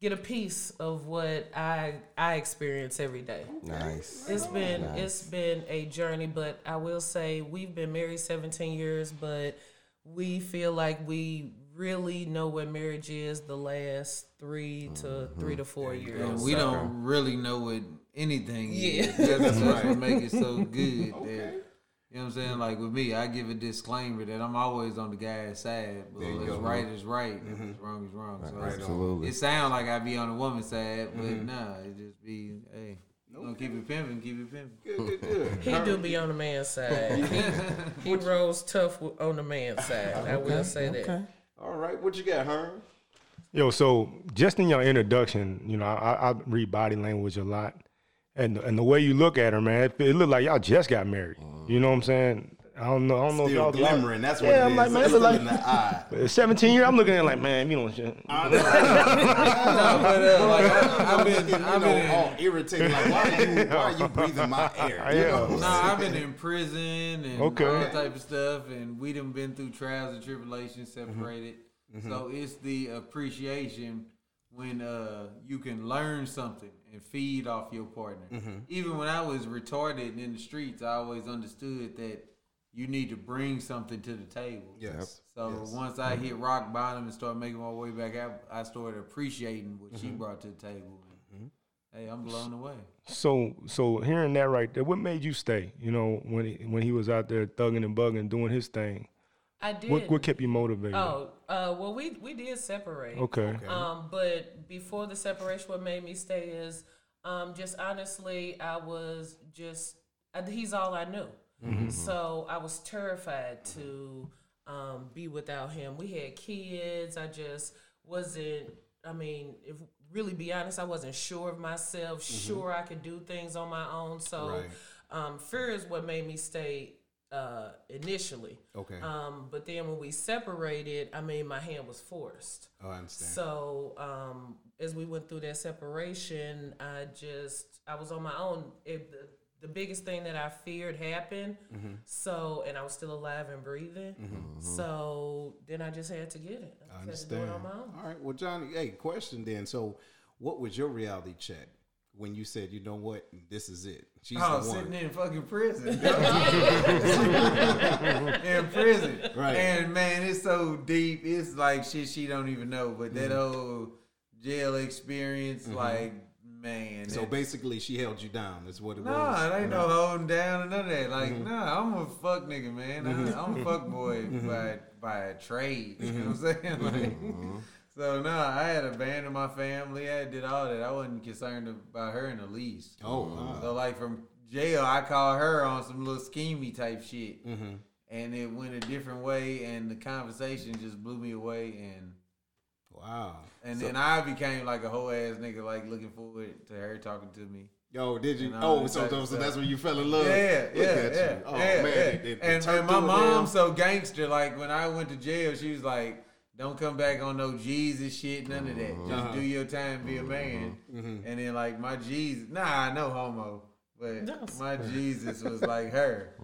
Speaker 6: get a piece of what I I experience every day.
Speaker 4: Nice.
Speaker 6: It's been it's been a journey, but I will say we've been married 17 years, but we feel like we really know what marriage is the last three to three to four years.
Speaker 7: and we
Speaker 6: So-
Speaker 7: don't really know what anything
Speaker 6: Yeah.
Speaker 7: is. That's, that's what make it so good. That, you know what I'm saying? Mm-hmm. Like with me, I give a disclaimer that I'm always on the guy's side, but
Speaker 2: There you
Speaker 7: what's
Speaker 2: go.
Speaker 7: right is right, and what's mm-hmm. wrong is wrong. So
Speaker 4: Absolutely.
Speaker 7: It sounds like I be on the woman's side, but mm-hmm. nah, it just be hey, gonna keep it pimping, keep it pimping.
Speaker 2: Good, good, good.
Speaker 6: He do be on the man's side. He, he rolls tough on the man's side. I will say that.
Speaker 2: All right, what you got, Herm?
Speaker 3: Yo, so just in your introduction, you know, I, I read body language a lot, and and the way you look at her, man, it, it looked like y'all just got married. You know what I'm saying? I don't know. I don't know if
Speaker 2: Still
Speaker 3: y'all
Speaker 2: glimmering. That's what
Speaker 3: Yeah,
Speaker 2: it
Speaker 3: I'm
Speaker 2: is.
Speaker 3: like, man,
Speaker 2: It's
Speaker 3: like-
Speaker 2: in the eye.
Speaker 3: 17 years, I'm looking at it like, man, you know, shit.
Speaker 7: No, but uh, like I, I've been,
Speaker 2: you
Speaker 7: I've
Speaker 2: know,
Speaker 7: been, in,
Speaker 2: all irritated. Like, why are you, why are you breathing my air? You
Speaker 3: Yeah.
Speaker 2: know?
Speaker 7: Nah, I've been in prison and
Speaker 3: Okay.
Speaker 7: all that type of stuff, and we done been through trials and tribulations,
Speaker 2: Mm-hmm.
Speaker 7: separated. So it's the appreciation when uh, you can learn something and feed off your partner.
Speaker 2: Mm-hmm.
Speaker 7: Even when I was retarded and in the streets, I always understood that you need to bring something to the table.
Speaker 2: Yes.
Speaker 7: So
Speaker 2: yes.
Speaker 7: once I hit rock bottom and started making my way back out, I started appreciating what
Speaker 2: Mm-hmm.
Speaker 7: she brought to the table. Hey, I'm blown away.
Speaker 3: So, so hearing that right there, what made you stay? You know, when he, when he was out there thugging and bugging, doing his thing,
Speaker 6: I did.
Speaker 3: what what kept you motivated?
Speaker 6: Oh, uh, well, we we did separate.
Speaker 3: Okay.
Speaker 6: Um, but before the separation, what made me stay is um, just honestly, I was just I, he's all I knew. So I was terrified to um, be without him. We had kids. I just wasn't. I mean, if really be honest, I wasn't sure of myself. Sure, I could do things on my own. So
Speaker 2: Right.
Speaker 6: um, fear is what made me stay uh, initially.
Speaker 2: Okay.
Speaker 6: Um, but then when we separated, I mean, my hand was forced.
Speaker 2: Oh, I understand.
Speaker 6: So um, as we went through that separation, I just I was on my own. It, the, the biggest thing that I feared happened.
Speaker 2: Mm-hmm.
Speaker 6: So and I was still alive and breathing. So then I just had to get it.
Speaker 2: I
Speaker 6: just had to do
Speaker 2: understand.
Speaker 6: it on my own.
Speaker 2: All right. Well, Jonny, hey, question then. So, what was your reality check when you said, you know what, this is it? She's
Speaker 7: Oh,
Speaker 2: the
Speaker 7: sitting
Speaker 2: one.
Speaker 7: in fucking prison. in prison.
Speaker 2: Right.
Speaker 7: And man, it's so deep. It's like shit she don't even know. But that
Speaker 2: Mm-hmm.
Speaker 7: whole jail experience, mm-hmm. like, man.
Speaker 2: So
Speaker 7: that-
Speaker 2: basically, she held you down. Is what it
Speaker 7: Nah,
Speaker 2: was.
Speaker 7: it ain't no mm-hmm. holding down and none of that. Like,
Speaker 2: Mm-hmm.
Speaker 7: nah, I'm a fuck nigga, man. I, mm-hmm. I'm a fuck boy by by trade. You know what I'm saying? Like, so no, I had abandoned my family. I did all that. I wasn't concerned about her in the least.
Speaker 2: Oh, wow.
Speaker 7: So like from jail, I called her on some little schemey type shit,
Speaker 2: Mm-hmm.
Speaker 7: and it went a different way, and the conversation just blew me away, and
Speaker 2: Wow.
Speaker 7: and then I became like a whole ass nigga, like looking forward to her talking to me.
Speaker 2: Yo, did you? Oh, so, so, so that's when you fell in love.
Speaker 7: Yeah,
Speaker 2: Look
Speaker 7: yeah,
Speaker 2: at
Speaker 7: yeah.
Speaker 2: you. Oh
Speaker 7: yeah,
Speaker 2: man,
Speaker 7: yeah.
Speaker 2: It- it
Speaker 7: and, and my
Speaker 2: through
Speaker 7: mom's so gangster. Like when I went to jail, she was like, "Don't come back on no Jesus shit, none of that. Just
Speaker 2: Uh-huh.
Speaker 7: do your time, be a man."
Speaker 2: Mm-hmm.
Speaker 7: And then like my Jesus, nah, no homo, but
Speaker 6: No.
Speaker 7: my Jesus was like her.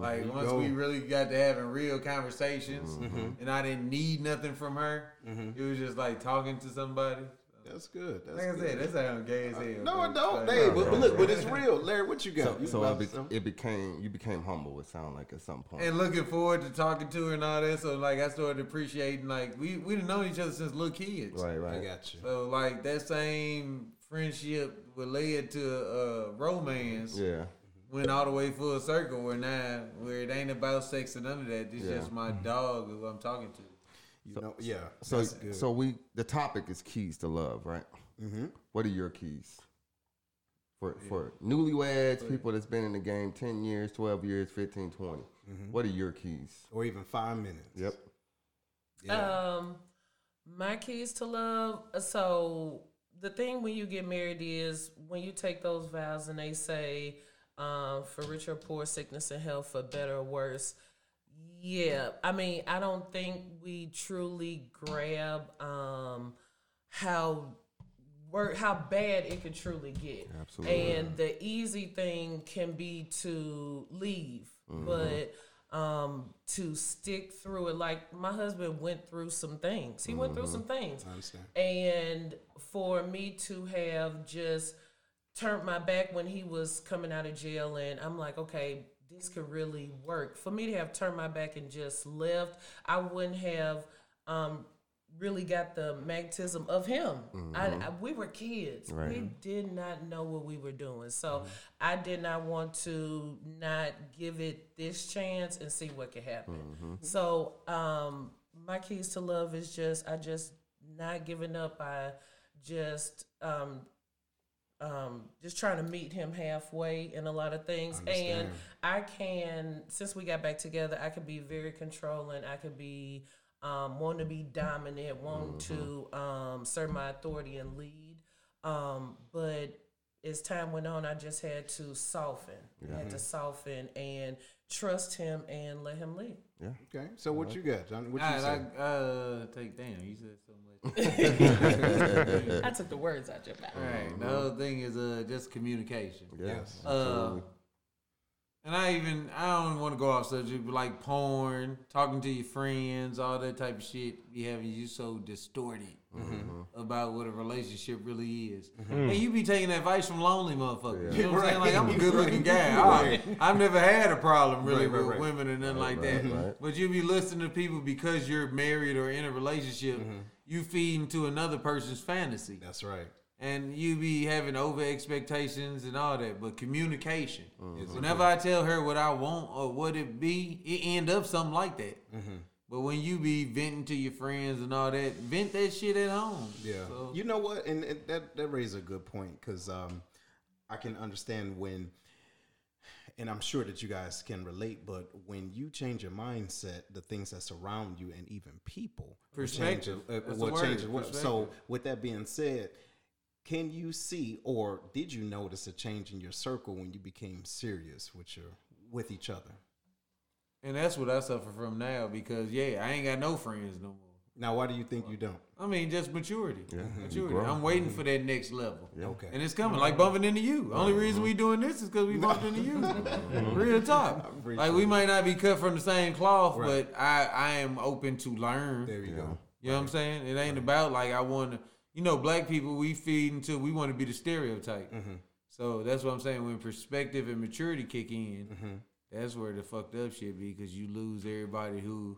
Speaker 7: Like once
Speaker 2: go.
Speaker 7: we really got to having real conversations,
Speaker 2: Mm-hmm.
Speaker 7: and I didn't need nothing from her. It was just like talking to somebody.
Speaker 2: That's good. That's
Speaker 7: Like I
Speaker 2: good.
Speaker 7: said, that sounds gay as hell.
Speaker 2: no,
Speaker 7: but
Speaker 2: it don't.
Speaker 7: like,
Speaker 2: Hey, but, but look, but it's real. Larry, what you got?
Speaker 4: So,
Speaker 2: You
Speaker 4: so it, be, it became you became humble. It sounded like at some point.
Speaker 7: and looking forward to talking to her and all that. So like I started appreciating like we we done known each other since little kids.
Speaker 4: right, right.
Speaker 2: I got you.
Speaker 7: So like that same friendship would led to uh, romance.
Speaker 4: Yeah.
Speaker 7: Went all the way full circle where now where it ain't about sex or none of that. It's
Speaker 4: Yeah.
Speaker 7: just my dog who I'm talking to.
Speaker 2: You know, yeah.
Speaker 4: So,
Speaker 2: that's good.
Speaker 4: so we the topic is keys to love, right? Mm-hmm. What are your keys for for newlyweds, people that's been in the game ten years, twelve years, 15, 20? What are your keys?
Speaker 2: or even five minutes.
Speaker 4: Yep.
Speaker 2: Yeah.
Speaker 6: Um, my keys to love. So the thing when you get married is when you take those vows and they say, um, for richer or poor, sickness and health, for better or worse. Yeah, I mean, I don't think we truly grab um, how work how bad it could truly get.
Speaker 4: Absolutely.
Speaker 6: And the easy thing can be to leave, but um to stick through it like my husband went through some things. He went through some things.
Speaker 2: I understand.
Speaker 6: And for me to have just turned my back when he was coming out of jail, and I'm like, okay, this could really work. For me to have turned my back and just left, I wouldn't have um, really got the magnetism of him. I, I, we were kids.
Speaker 4: Right.
Speaker 6: We did not know what we were doing. So I did not want to not give it this chance and see what could happen. So um, my keys to love is just I just not giving up. I just um, um, just trying to meet him halfway in a lot of things. And I can, since we got back together, I could be very controlling. I could be um, want to be dominant, want to um, serve my authority and lead. Um, but as time went on, I just had to soften. I had to soften and trust him and let him lead. Yeah.
Speaker 2: Okay. So what you got, John? What you
Speaker 7: right,
Speaker 2: say?
Speaker 7: I uh, take damn. You said so much.
Speaker 6: I took the words out your mouth.
Speaker 7: All right. The other thing is uh, just communication.
Speaker 4: Yes.
Speaker 7: Uh, and I even I don't want to go off subject, but like porn, talking to your friends, all that type of shit, be having you so distorted about what a relationship really is. And you be taking advice from lonely motherfuckers. You know what I'm saying? Like I'm a good looking guy. I, I've never had a problem really
Speaker 2: Right, right,
Speaker 7: with
Speaker 2: right.
Speaker 7: women and nothing like that.
Speaker 4: right.
Speaker 7: But you be listening to people because you're married or in a relationship. You feed into another person's fantasy
Speaker 2: That's right.
Speaker 7: and you be having over expectations and all that. But communication.
Speaker 2: Mm-hmm.
Speaker 7: Whenever I tell her what I want or what it be, it end up something like that.
Speaker 2: Mm-hmm.
Speaker 7: But when you be venting to your friends and all that, vent that shit at home.
Speaker 2: Yeah.
Speaker 7: So,
Speaker 2: You know what? And that that raises a good point because um, I can understand when, and I'm sure that you guys can relate. But when you change your mindset, the things that surround you and even people will change. Uh, will change well. So with that being said. Can you see, or did you notice a change in your circle when you became serious with your with each other?
Speaker 7: and that's what I suffer from now because yeah, I ain't got no friends no more.
Speaker 2: Now, why do you think you don't?
Speaker 7: I mean, just maturity.
Speaker 4: you
Speaker 7: maturity. I'm waiting for that next level.
Speaker 2: Okay.
Speaker 7: And it's coming, like bumping into you. Only reason we doing this is because we bumped into you. Real talk. Like we might not be cut from the same cloth,
Speaker 2: Right.
Speaker 7: but I I am open to learn.
Speaker 2: There you go.
Speaker 7: You know what I'm saying? It ain't about like I want to. You know, black people we feed into we want to be the stereotype.
Speaker 2: Mm-hmm.
Speaker 7: So that's what I'm saying. When perspective and maturity kick in,
Speaker 2: Mm-hmm.
Speaker 7: that's where the fucked up shit be because you lose everybody who.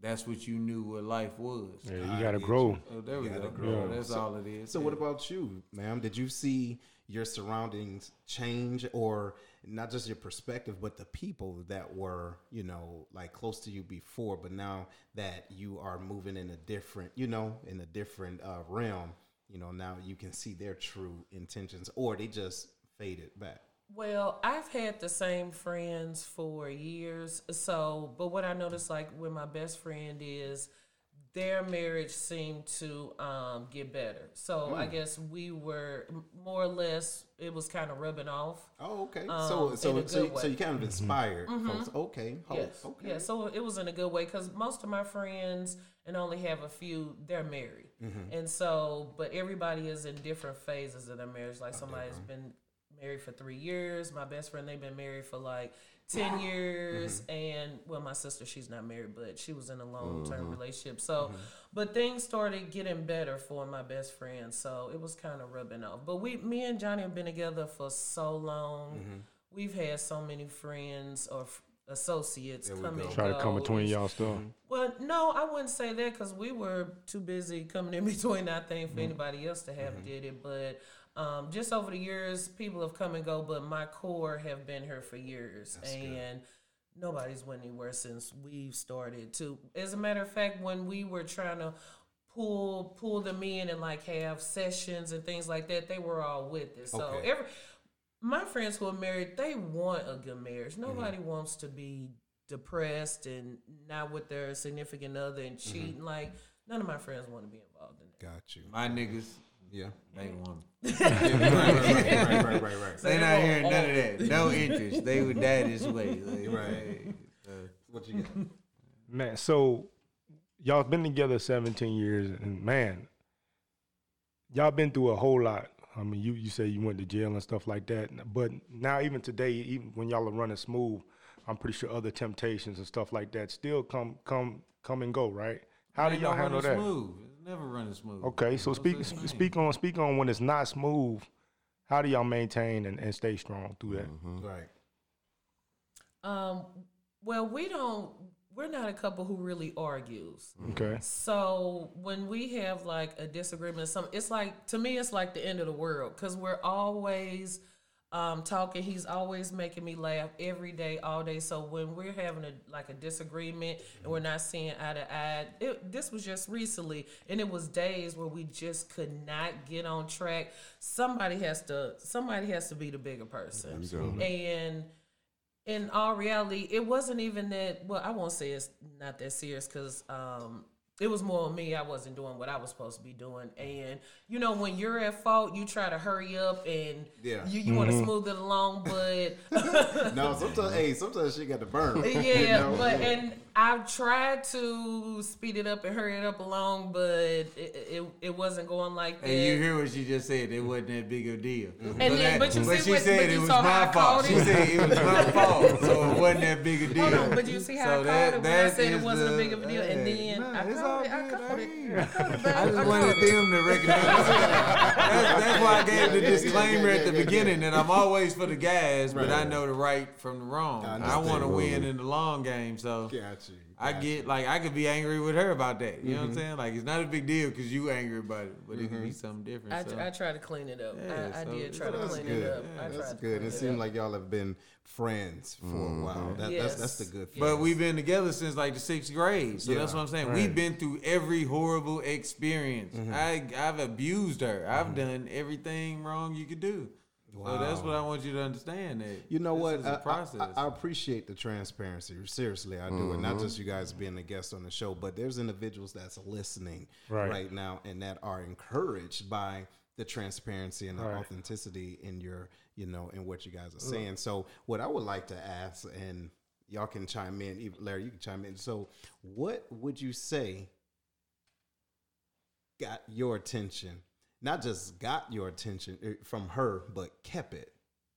Speaker 7: That's what you knew what life was.
Speaker 3: Yeah, you gotta grow.
Speaker 7: Oh, there we
Speaker 2: You
Speaker 7: go.
Speaker 2: gotta grow.
Speaker 7: That's all it is.
Speaker 2: So, what about you, ma'am? Did you see your surroundings change, or not just your perspective, but the people that were, you know, like close to you before, but now that you are moving in a different, you know, in a different uh, realm, you know, now you can see their true intentions, or they just faded back.
Speaker 6: Well, I've had the same friends for years. So, but what I noticed, like with my best friend, is their marriage seemed to um, get better. So I guess we were more or less. It was kind of rubbing off.
Speaker 2: Oh, okay.
Speaker 6: Um,
Speaker 2: so, so, so,
Speaker 6: good
Speaker 2: so you kind of inspired. folks. Okay. hope,
Speaker 6: Yes.
Speaker 2: Okay.
Speaker 6: Yeah. So it was in a good way because most of my friends, and only have a few, they're married, and so, but everybody is in different phases of their marriage. Like somebody's been married for three years. My best friend, they've been married for like ten years, and well, my sister, she's not married, but she was in a long term relationship. So, but things started getting better for my best friend. So it was kind of rubbing off. But we, me and Jonny have been together for so long. We've had so many friends or f- associates come and
Speaker 3: Try to come between
Speaker 6: It's-
Speaker 3: y'all stuff.
Speaker 6: Well, no, I wouldn't say that because we were too busy coming in between. I think
Speaker 3: Mm-hmm.
Speaker 6: for anybody else to have did it, but um, just over the years, people have come and go. But my core have been here for years, and nobody's went anywhere since we've started. To as a matter of fact, when we were trying to pull pull them in and like have sessions and things like that, they were all with it. So
Speaker 2: Okay.
Speaker 6: every my friends who are married, they want a good marriage. Nobody wants to be depressed and not with their significant other and cheating. Like none of my friends want to be involved in that.
Speaker 2: Got you.
Speaker 7: My niggas,
Speaker 2: Yeah.
Speaker 7: they want.
Speaker 2: yeah right, right, right, right, right, right.
Speaker 7: They not hearing none of that. No interest. They would die this way. Like,
Speaker 2: Right.
Speaker 7: uh,
Speaker 2: What you got?
Speaker 3: Man, so y'all been together 17 years, and man, y'all been through a whole lot. I mean, you you say you went to jail and stuff like that, but now even today, even when y'all are running smooth, I'm pretty sure other temptations and stuff like that still come come come and go, right? How do
Speaker 7: ain't
Speaker 3: y'all handle that?
Speaker 7: Smooth. It's never running smooth.
Speaker 3: Okay, so
Speaker 7: No
Speaker 3: speak speak on speak on when it's not smooth. How do y'all maintain and, and stay strong through that?
Speaker 2: Right.
Speaker 6: Um, well, we don't. We're not a couple who really argues.
Speaker 3: Okay,
Speaker 6: So when we have like a disagreement, some it's like to me it's like the end of the world because we're always um, talking. He's always making me laugh every day, all day. So when we're having a like a disagreement and we're not seeing eye to eye, it, this was just recently, and it was days where we just could not get on track. Somebody has to. Somebody has to be the bigger person, and in all reality, it wasn't even that. Well, I won't say it's not that serious because um, it was more on me. I wasn't doing what I was supposed to be doing, and you know, when you're at fault, you try to hurry up and
Speaker 2: Yeah.
Speaker 6: you, you want to mm-hmm. smooth it along, but
Speaker 2: No, sometimes hey, sometimes she got to burn.
Speaker 6: yeah,
Speaker 2: you know?
Speaker 6: but and I've tried to speed it up and hurry it up along, but it it, it wasn't going like that.
Speaker 7: And you hear what she just said. It wasn't that big a deal. Mm-hmm.
Speaker 6: And then- but you see
Speaker 7: she
Speaker 6: what-
Speaker 7: said
Speaker 6: but
Speaker 7: it was
Speaker 6: saw how I
Speaker 7: my fault. She said it was my fault, so it wasn't that big a deal.
Speaker 6: Hold on, but you see how
Speaker 7: So
Speaker 6: I called
Speaker 7: that-
Speaker 6: it when I said it
Speaker 7: is
Speaker 6: wasn't a big of a deal, and then
Speaker 7: nah,
Speaker 6: I
Speaker 7: it's
Speaker 6: called
Speaker 7: all
Speaker 6: it. I called it.
Speaker 7: I
Speaker 6: I called it. back.
Speaker 7: I just
Speaker 6: I
Speaker 7: wanted
Speaker 6: it.
Speaker 7: them to recognize. that's, that's why I gave the
Speaker 2: Yeah, yeah,
Speaker 7: disclaimer
Speaker 2: yeah,
Speaker 7: at the
Speaker 2: yeah, yeah,
Speaker 7: beginning that I'm always for the guys, but I know the right from the wrong.
Speaker 2: I
Speaker 7: I, want to win in the long game, so
Speaker 2: Got you.
Speaker 7: I get like I could be angry with her about that. You know
Speaker 2: Mm-hmm.
Speaker 7: what I'm saying? Like it's not a big deal because you angry about it, but it could be something different.
Speaker 6: I,
Speaker 7: so.
Speaker 6: I tried to clean it up.
Speaker 7: Yeah,
Speaker 6: I, I
Speaker 7: so-
Speaker 6: did try to
Speaker 2: That's
Speaker 6: clean
Speaker 2: good.
Speaker 6: it up. I
Speaker 2: That's
Speaker 6: tried to
Speaker 2: good.
Speaker 6: clean
Speaker 2: It
Speaker 6: it
Speaker 2: seemed
Speaker 6: up.
Speaker 2: like y'all have been friends for a while. That, that's that's the good thing.
Speaker 7: But we've been together since like the sixth grade, so that's what I'm saying.
Speaker 3: right.
Speaker 7: We've been through every horrible experience.
Speaker 2: Mm-hmm.
Speaker 7: I I've abused her. I've done everything wrong you could do. So that's what I want you to understand. That
Speaker 2: You know what? I,
Speaker 7: a process.
Speaker 2: I, I appreciate the transparency. Seriously, I do, and not mm-hmm. just you guys being a guest on the show, but there's individuals that's listening
Speaker 3: Right.
Speaker 2: right, now and that are encouraged by the transparency and the
Speaker 3: Right.
Speaker 2: authenticity in your, you know, in what you guys are saying. So, what I would like to ask, and y'all can chime in, even Larry, you can chime in. So, what would you say got your attention? Not just got your attention eh, from her, but kept it.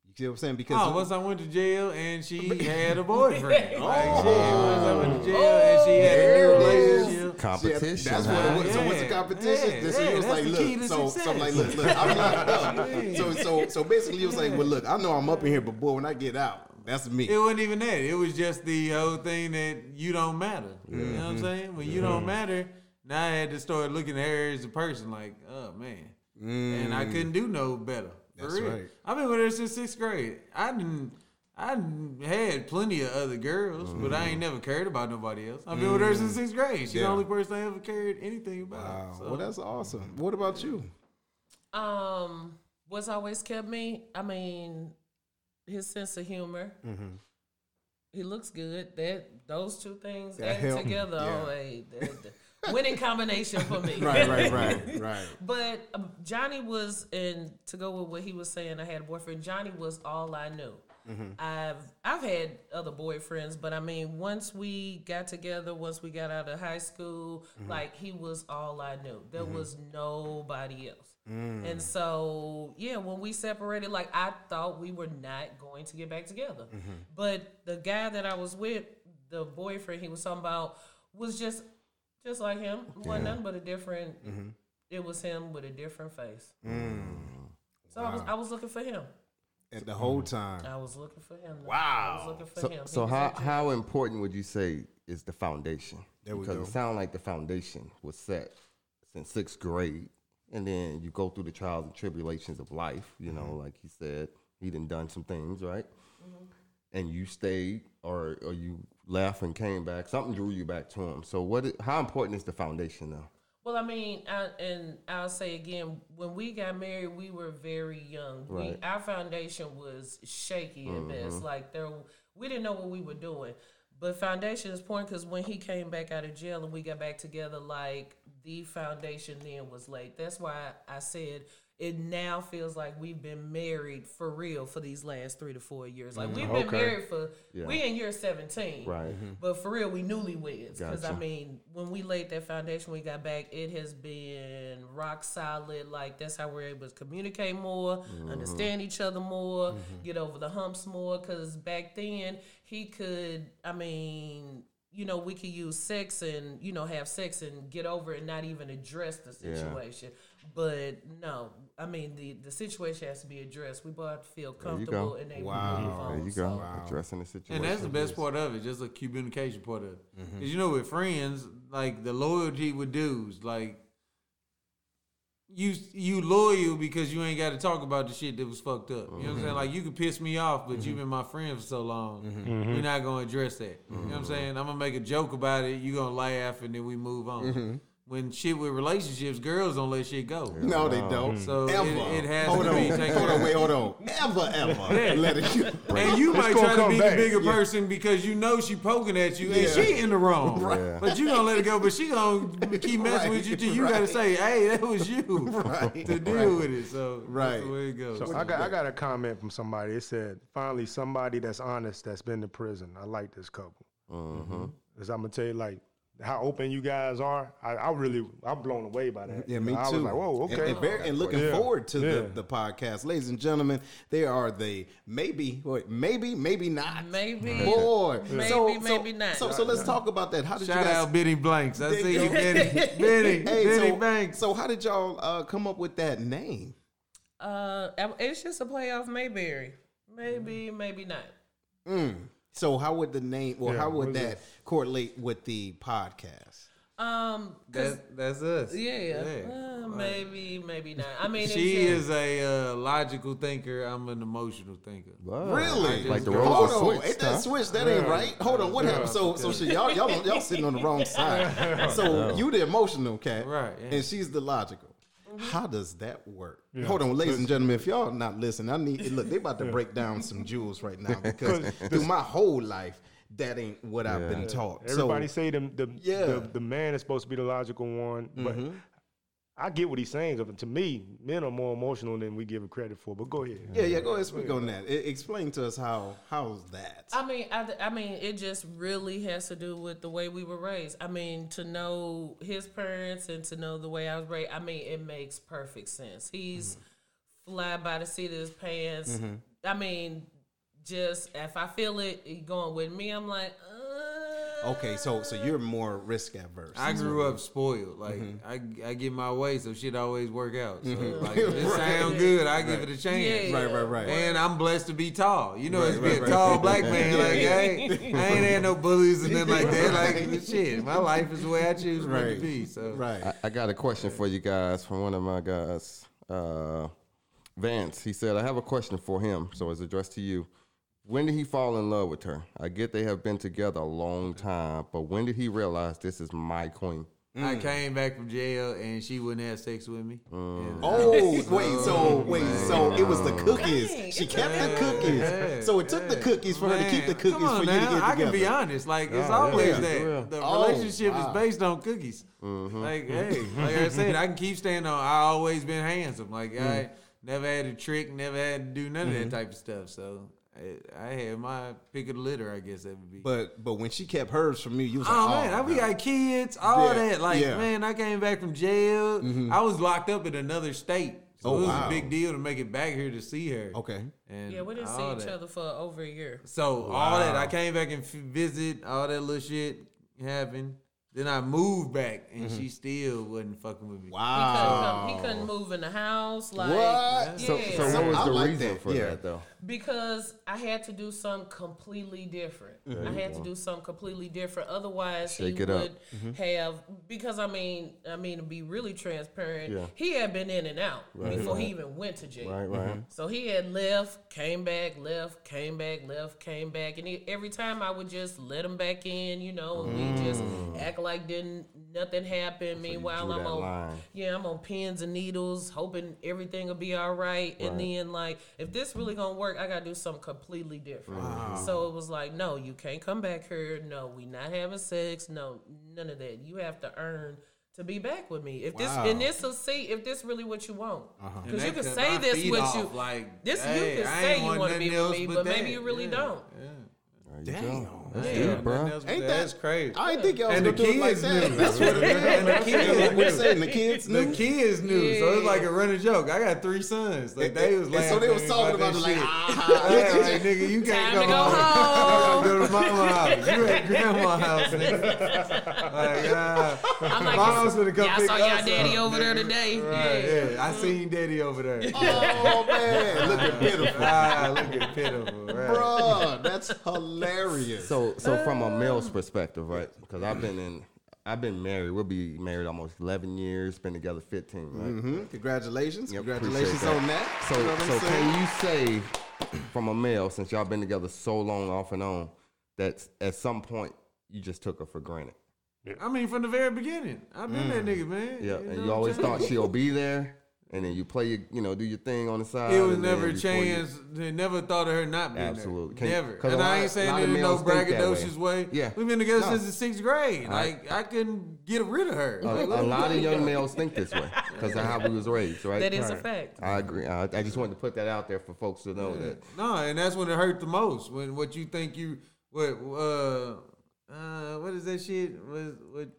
Speaker 2: You see what I'm saying? Because
Speaker 7: Oh, once I went to jail and she had a boyfriend. Like, shit, once I went to jail and she had a new relationship.
Speaker 4: Competition.
Speaker 2: that's
Speaker 4: huh?
Speaker 2: what it was. So what's the competition?
Speaker 7: yeah,
Speaker 2: This so
Speaker 7: yeah,
Speaker 2: he was
Speaker 7: that's
Speaker 2: like,
Speaker 7: the key
Speaker 2: look,
Speaker 7: to
Speaker 2: so so I'm like, look, look, I'm locked up. So so so basically, he was like, well, look, I know I'm up in here, but boy, when I get out, that's me.
Speaker 7: It wasn't even that. It was just the whole thing that you don't matter. You know
Speaker 2: Mm-hmm.
Speaker 7: what I'm saying? When you don't matter, now I had to start looking at her as a person. Like, oh man, and I couldn't do no better. For
Speaker 2: Mm. That's
Speaker 7: real.
Speaker 2: right.
Speaker 7: I've been with her since sixth grade. I didn't. I done had plenty of other girls, but I ain't never cared about nobody else. I've been with her since sixth grade. She's the
Speaker 2: Mm.
Speaker 7: Only person I ever cared anything about.
Speaker 2: Wow.
Speaker 7: So,
Speaker 2: Well, that's awesome. What about you?
Speaker 6: Um, what's always kept me? I mean, his sense of humor.
Speaker 2: Mm-hmm.
Speaker 6: He looks good. That those two things
Speaker 2: That
Speaker 6: added together,
Speaker 2: yeah.
Speaker 6: oh, hey, the, the winning combination for me.
Speaker 2: Right, right, right, right.
Speaker 6: But um, Jonny was, and to go with what he was saying, I had a boyfriend. Jonny was all I knew. Mm-hmm. I've I've had other boyfriends, but I mean, once we got together, once we got out of high school, mm-hmm. like he was all I knew. There mm-hmm. was nobody else. Mm. And so, yeah, when we separated, like I thought we were not going to get back together. But the guy that I was with, the boyfriend he was talking about, was just just like him. it wasn't nothing but a different. It was him with a different face. So I was I was looking for him.
Speaker 2: At the whole time.
Speaker 6: I was looking for him. Wow, I
Speaker 2: Wow.
Speaker 6: was looking for
Speaker 4: So,
Speaker 6: him. He
Speaker 4: so
Speaker 6: was
Speaker 4: how,
Speaker 6: at
Speaker 4: how important would you say is the foundation?
Speaker 2: There we
Speaker 4: because
Speaker 2: go.
Speaker 4: it sounds like the foundation was set since sixth grade, and then you go through the trials and tribulations of life. You know,
Speaker 2: Mm-hmm.
Speaker 4: like he said, he done done some things, right?
Speaker 6: Mm-hmm.
Speaker 4: And you stayed, or or you left and came back. Something drew you back to him. So what? How important is the foundation now?
Speaker 6: Well, I mean, I, and I'll say again, when we got married, we were very young.
Speaker 4: Right.
Speaker 6: We, our foundation was shaky at mm-hmm. best. Like there, we didn't know what we were doing. But foundation is important because when he came back out of jail and we got back together, like the foundation then was laid. That's why I said it now feels like we've been married for real for these last three to four years. Like mm-hmm. we've been
Speaker 3: Okay.
Speaker 6: married for
Speaker 4: Yeah.
Speaker 6: we in year seventeen,
Speaker 4: Right. Mm-hmm.
Speaker 6: But for real, we newlyweds because I mean, when we laid that foundation, we got back. It has been rock solid. Like that's how we're able to communicate more, mm-hmm. understand each other more, get over the humps more. Because back then, he could. I mean. You know, we could use sex and you know have sex and get over it and not even address the
Speaker 4: Yeah.
Speaker 6: situation. But no, I mean the the situation has to be addressed. We both feel
Speaker 4: There you
Speaker 6: comfortable and they
Speaker 2: wow.
Speaker 6: move on.
Speaker 4: There you
Speaker 6: So-
Speaker 4: go. Addressing the situation.
Speaker 7: And that's the best part of it, just the communication part of it.
Speaker 2: Mm-hmm.
Speaker 7: Because you know, with friends, like the loyalty with dudes, like you you loyal because you ain't got to talk about the shit that was fucked up. You know what I'm saying? Mm-hmm. Like you could piss me off, but you've mm-hmm. been my friend for so long, mm-hmm. we're not gonna address that. You know what I'm saying? I'm gonna make a joke about it. You gonna laugh, and then we move on. When shit with relationships, girls don't let shit go.
Speaker 2: No, they don't.
Speaker 7: So it-
Speaker 2: ever.
Speaker 7: it has
Speaker 2: hold
Speaker 7: to
Speaker 2: on.
Speaker 7: be taken
Speaker 2: hold on. Wait, hold on. Ever, ever. Let it.
Speaker 7: And you might try to be
Speaker 3: back.
Speaker 7: the bigger
Speaker 2: Yeah.
Speaker 7: person because you know she poking at you
Speaker 2: Yeah.
Speaker 7: and she in the wrong.
Speaker 4: Right.
Speaker 7: But you gonna let it go. But she gonna keep messing with you till you gotta say, "Hey, that was you,"
Speaker 2: Right.
Speaker 7: to deal with it. So
Speaker 2: Right.
Speaker 7: that's the way it goes.
Speaker 3: So I got I got a comment from somebody. It said, "Finally, somebody that's honest that's been to prison. I like this couple."
Speaker 4: Mm-hmm.
Speaker 3: Cause I'm gonna tell you, like how open you guys are. I, I really I'm blown away by that.
Speaker 2: Yeah, me
Speaker 3: I
Speaker 2: too.
Speaker 3: was like, whoa, okay.
Speaker 2: And, very- and looking
Speaker 3: Yeah.
Speaker 2: forward to
Speaker 3: Yeah.
Speaker 2: the, the podcast, ladies and gentlemen. They are the maybe, wait, maybe, maybe not.
Speaker 6: Maybe.
Speaker 2: Boy,
Speaker 6: Maybe,
Speaker 2: so,
Speaker 6: maybe
Speaker 2: so,
Speaker 6: not.
Speaker 2: So, so let's talk about that. How did
Speaker 7: Shout
Speaker 2: you guys?
Speaker 7: out Benny Blanks. I
Speaker 2: There
Speaker 7: see
Speaker 2: you
Speaker 7: you. Benny. Benny.
Speaker 2: Hey,
Speaker 7: Benny
Speaker 2: so,
Speaker 7: Banks.
Speaker 2: so how did y'all uh, come up with that name?
Speaker 6: Uh, it's just a play off Mayberry. Maybe, maybe not.
Speaker 2: Mm. So how would the name? Well,
Speaker 3: Yeah,
Speaker 2: how would
Speaker 3: what is
Speaker 2: that correlate with the podcast?
Speaker 6: Um,
Speaker 7: That's, that's us.
Speaker 6: yeah, uh, maybe, maybe not. I mean,
Speaker 7: She
Speaker 6: just-
Speaker 7: is a uh, logical thinker. I'm an emotional thinker.
Speaker 2: Really?
Speaker 7: Like the
Speaker 2: Hold
Speaker 7: roles
Speaker 2: on,
Speaker 4: are
Speaker 2: ain't
Speaker 4: switched,
Speaker 2: that
Speaker 4: huh?
Speaker 2: switch? That ain't right. Hold on, what happened? So, so she, y'all, y'all, y'all sitting on the wrong side. So you the emotional cat,
Speaker 7: Right, yeah.
Speaker 2: And she's the logical. Mm-hmm. How does that work? Hold on, ladies and gentlemen, if y'all not listening, I need look. They about to break down some jewels right now because through my whole life, that ain't what I've been taught.
Speaker 3: Everybody
Speaker 2: so,
Speaker 3: say the the,
Speaker 2: Yeah.
Speaker 3: the the man is supposed to be the logical one, but mm-hmm. I get what he's saying. 'cause To me, men are more emotional than we give it credit for. But go ahead.
Speaker 2: yeah, yeah. Go ahead, speak on that. E- explain to us how how's that?
Speaker 6: I mean, I, I mean, it just really has to do with the way we were raised. I mean, to know his parents and to know the way I was raised. I mean, it makes perfect sense. He's fly by the seat of his pants. I mean, just if I feel it going with me, I'm like, uh,
Speaker 2: Okay, so so you're more risk adverse.
Speaker 7: I grew up spoiled. Like
Speaker 2: Mm-hmm.
Speaker 7: I, I get my way, so shit always work out. So like, if it sound good, I give it a chance.
Speaker 6: Yeah.
Speaker 2: right, right, right.
Speaker 7: And I'm blessed to be tall. You know,
Speaker 2: Right,
Speaker 7: it's be
Speaker 2: right,
Speaker 7: a
Speaker 2: right.
Speaker 7: tall black man.
Speaker 2: Yeah,
Speaker 7: like, hey, I ain't had no bullies and nothing like that. Like, shit, my life is the way I choose for
Speaker 2: Right.
Speaker 7: to be. So,
Speaker 2: right.
Speaker 4: I, I got a question for you guys from one of my guys, uh, Vance. He said, I have a question for him, so it's addressed to you. When did he fall in love with her? I get they have been together a long time, but when did he realize this is my queen?
Speaker 7: I came back from jail and she wouldn't have sex with me. Mm. And-
Speaker 2: Oh wait, so wait, so it was the cookies.
Speaker 6: Dang.
Speaker 2: She kept the cookies.
Speaker 7: Yeah,
Speaker 2: So it took the cookies for her to keep the cookies
Speaker 7: come on
Speaker 2: for you to get
Speaker 7: I can be honest. Like it's
Speaker 4: yeah,
Speaker 7: always
Speaker 2: yeah.
Speaker 7: that.
Speaker 4: Yeah.
Speaker 7: The
Speaker 2: Oh,
Speaker 7: relationship
Speaker 2: wow.
Speaker 7: is based on cookies. Mm-hmm. Like, hey, like I said, I can keep staying on. I always been handsome. Like
Speaker 2: Mm.
Speaker 7: I never had a trick, never had to do none of that mm-hmm. type of stuff. So I, I had my pick of the litter. I guess that would be.
Speaker 2: But but when she kept hers from me, you was
Speaker 7: Oh
Speaker 2: like,
Speaker 7: man,
Speaker 2: oh,
Speaker 7: we got kids, all
Speaker 2: Yeah,
Speaker 7: that. Like,
Speaker 2: yeah. Mm-hmm.
Speaker 7: man, I came back from jail. I was locked up in another state. So
Speaker 2: Oh,
Speaker 7: it was
Speaker 2: wow.
Speaker 7: a big deal to make it back here to see her.
Speaker 2: okay.
Speaker 7: And
Speaker 6: yeah, we didn't see
Speaker 7: all
Speaker 6: each
Speaker 7: that.
Speaker 6: other for over a year.
Speaker 7: So all that I came back and f- visit, all that little shit happened. Then I moved back, and she still wasn't fucking with me.
Speaker 6: He
Speaker 2: Wow.
Speaker 6: couldn't, he couldn't move in the house. Like,
Speaker 2: What?
Speaker 6: Yeah.
Speaker 4: So, so
Speaker 2: So
Speaker 4: what was
Speaker 2: I
Speaker 4: the
Speaker 2: like
Speaker 4: reason
Speaker 2: that,
Speaker 4: for
Speaker 2: yeah.
Speaker 4: that, though?
Speaker 6: Because I had to do something completely different. I had to do something completely different. Otherwise,
Speaker 4: Shake
Speaker 6: he would have because I mean, I mean to be really transparent,
Speaker 4: Yeah.
Speaker 6: he had been in and out before he even went to jail.
Speaker 4: Right, right. Mm-hmm.
Speaker 6: So he had left, came back, left, came back, left, came back, and he, every time I would just let him back in, you know, and we just act like didn't nothing happened. Meanwhile, I'm on
Speaker 4: line.
Speaker 6: yeah, I'm on pins and needles, hoping everything will be all right. And then like, if this really gonna work, I gotta do something completely different. So it was like, no, you can't come back here. No, we not having sex. No, none of that. You have to earn to be back with me. If this
Speaker 2: Wow.
Speaker 6: and this will see if this really what you want.
Speaker 2: Uh-huh.
Speaker 6: Because you can say this
Speaker 7: with
Speaker 6: you
Speaker 7: like
Speaker 6: this
Speaker 7: hey,
Speaker 6: you can
Speaker 7: I
Speaker 6: say you
Speaker 7: want
Speaker 6: to be with me,
Speaker 7: but
Speaker 6: but maybe you really
Speaker 7: Yeah.
Speaker 6: don't.
Speaker 7: Yeah.
Speaker 4: There you
Speaker 2: Damn.
Speaker 4: That's
Speaker 6: Yeah.
Speaker 4: deep, bro.
Speaker 7: else
Speaker 2: Ain't
Speaker 7: that.
Speaker 2: that-
Speaker 7: That's crazy.
Speaker 2: I didn't think y'all was
Speaker 7: the
Speaker 2: gonna do it like
Speaker 7: kids
Speaker 2: that.
Speaker 7: knew.
Speaker 2: That's what it is.
Speaker 7: And the kids
Speaker 2: We're
Speaker 7: knew.
Speaker 2: saying the kids
Speaker 7: The
Speaker 2: knew.
Speaker 7: kids knew, so it's like a running joke. I got three sons. Like they was
Speaker 2: And
Speaker 7: laughing.
Speaker 2: so they was talking about,
Speaker 7: that
Speaker 2: it like, ah,
Speaker 7: like, nigga, you can't
Speaker 6: Time to go
Speaker 7: home.
Speaker 6: home.
Speaker 7: Go to mama house. You at grandma house, nigga. Like, uh,
Speaker 6: I'm like,
Speaker 7: mom's gonna come
Speaker 6: y'all
Speaker 7: pick
Speaker 6: saw y'all daddy
Speaker 7: up,
Speaker 6: over there today.
Speaker 7: Right,
Speaker 6: Yeah.
Speaker 7: yeah. I seen daddy over there.
Speaker 2: oh man, look at pitiful,
Speaker 7: ah, look at pitiful. Right.
Speaker 2: Bruh, That's hilarious.
Speaker 4: So, so from a male's perspective, right? Because I've been in, I've been married. We'll be married almost eleven years. Been together fifteen, right?
Speaker 2: hmm Congratulations,
Speaker 4: Yep,
Speaker 2: congratulations
Speaker 4: appreciate
Speaker 2: on that.
Speaker 4: So,
Speaker 2: You know
Speaker 4: so can you say, from a male, since y'all been together so long, off and on, that at some point you just took her for granted?
Speaker 7: I mean, from the very beginning, I've been that nigga, man.
Speaker 4: Yeah,
Speaker 7: know
Speaker 4: and you
Speaker 7: I'm
Speaker 4: always
Speaker 7: saying?
Speaker 4: thought she'll be there, and then you play your, you know, do your thing on the side.
Speaker 7: It was
Speaker 4: and then
Speaker 7: never a
Speaker 4: before you-
Speaker 7: chance. They never thought of her not being
Speaker 4: Absolutely.
Speaker 7: there.
Speaker 4: Absolutely,
Speaker 7: never.
Speaker 4: a
Speaker 7: And I ain't saying it
Speaker 4: of
Speaker 7: in no
Speaker 4: males think that
Speaker 7: braggadocious way.
Speaker 4: Yeah.
Speaker 7: We've been together
Speaker 4: No.
Speaker 7: since the sixth grade.
Speaker 4: I-
Speaker 7: Like I couldn't get rid of her.
Speaker 4: A,
Speaker 7: Like,
Speaker 4: a lot of young males think this way because of how we was raised, right?
Speaker 6: That is a fact.
Speaker 4: I agree. I, I just wanted to put that out there for folks to know that.
Speaker 7: No, and that's when it hurt the most. When what you think you what uh uh what is that shit? What what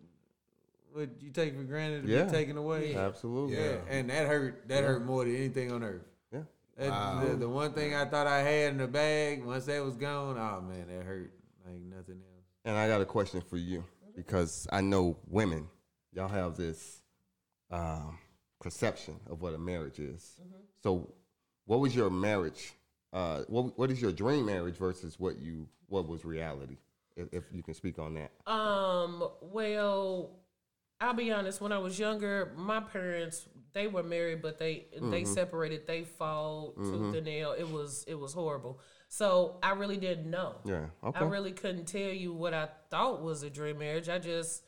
Speaker 7: what you take for granted to
Speaker 4: Yeah.
Speaker 7: be taken away?
Speaker 4: Absolutely.
Speaker 7: Yeah, and that hurt. That hurt more than anything on earth.
Speaker 4: Yeah.
Speaker 7: That, the, the one thing I thought I had in the bag, once that was gone, oh man, that hurt like nothing else.
Speaker 4: And I got a question for you because I know women, y'all have this um, perception of what a marriage is. So, what was your marriage? Uh, what What is your dream marriage versus what you what was reality? If, if you can speak on that.
Speaker 6: Um, well, I'll be honest, when I was younger, my parents they were married, but they they separated. They fought tooth and nail. It was it was horrible. So I really didn't know.
Speaker 4: Yeah. Okay.
Speaker 6: I really couldn't tell you what I thought was a dream marriage. I just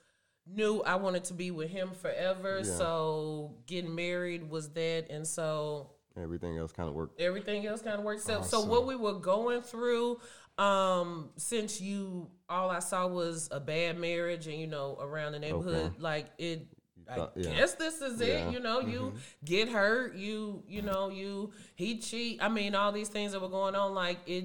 Speaker 6: knew I wanted to be with him forever.
Speaker 4: Yeah.
Speaker 6: So getting married was that, and so
Speaker 4: Everything else kind of worked.
Speaker 6: everything else kind of works out. So what we were going through, um, since you all I saw was a bad marriage and you know around the neighborhood,
Speaker 4: Okay.
Speaker 6: like it. I
Speaker 4: thought- yeah.
Speaker 6: guess this is
Speaker 4: Yeah.
Speaker 6: it. You know, you mm-hmm. get hurt. You you know you he cheat. I mean, all these things that were going on, like it.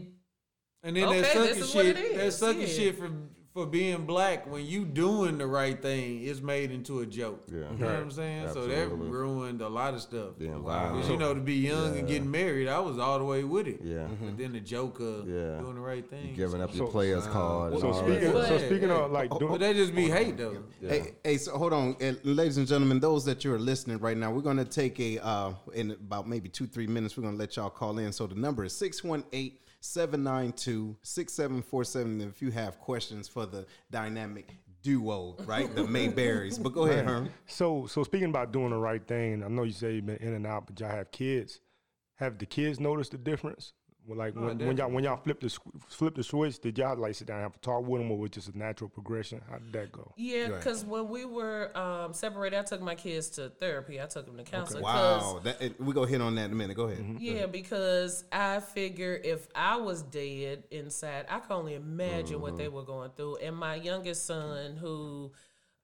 Speaker 7: And then
Speaker 6: Okay,
Speaker 7: that
Speaker 6: this is
Speaker 7: shit,
Speaker 6: it
Speaker 7: that
Speaker 6: is,
Speaker 7: sucker
Speaker 6: yeah.
Speaker 7: shit for for being black when you doing the right thing is made into a joke.
Speaker 4: Yeah.
Speaker 7: You know what I'm saying? So that ruined a lot of stuff.
Speaker 4: The
Speaker 7: Because you know, to be young and getting married, I was all the way with it.
Speaker 4: Yeah.
Speaker 7: But then the joke of
Speaker 4: Yeah.
Speaker 7: doing the right thing.
Speaker 4: You're Giving up your
Speaker 3: So-
Speaker 4: player's card. and
Speaker 3: So speaking,
Speaker 4: that.
Speaker 3: so speaking
Speaker 7: yeah.
Speaker 3: of like
Speaker 7: But
Speaker 3: doing,
Speaker 7: that just be hate though.
Speaker 4: Yeah.
Speaker 2: Hey, hey, so hold on, And ladies and gentlemen, those that you are listening right now, we're going to take a uh, in about maybe two three minutes. We're going to let y'all call in. So the number is 618-792-6747. If you have questions for the dynamic duo, right, the Mayberrys, but go ahead, Herm.
Speaker 3: so so speaking about doing the right thing, I know you say you've been in and out, but y'all have kids. Have the kids noticed the difference? Well, like oh, when, when y'all when y'all flip the sw- flip the switch, did y'all like sit down and have a talk with them, or was it just a natural progression? How did that go?
Speaker 6: Yeah, because when we were um, separated, I took my kids to therapy. I took them to counseling. 'cause-
Speaker 2: Wow, that, and we go hit on that in a minute. Go ahead. Mm-hmm.
Speaker 6: Yeah, because I figure if I was dead inside, I can only imagine what mm-hmm. they were going through. And my youngest son, who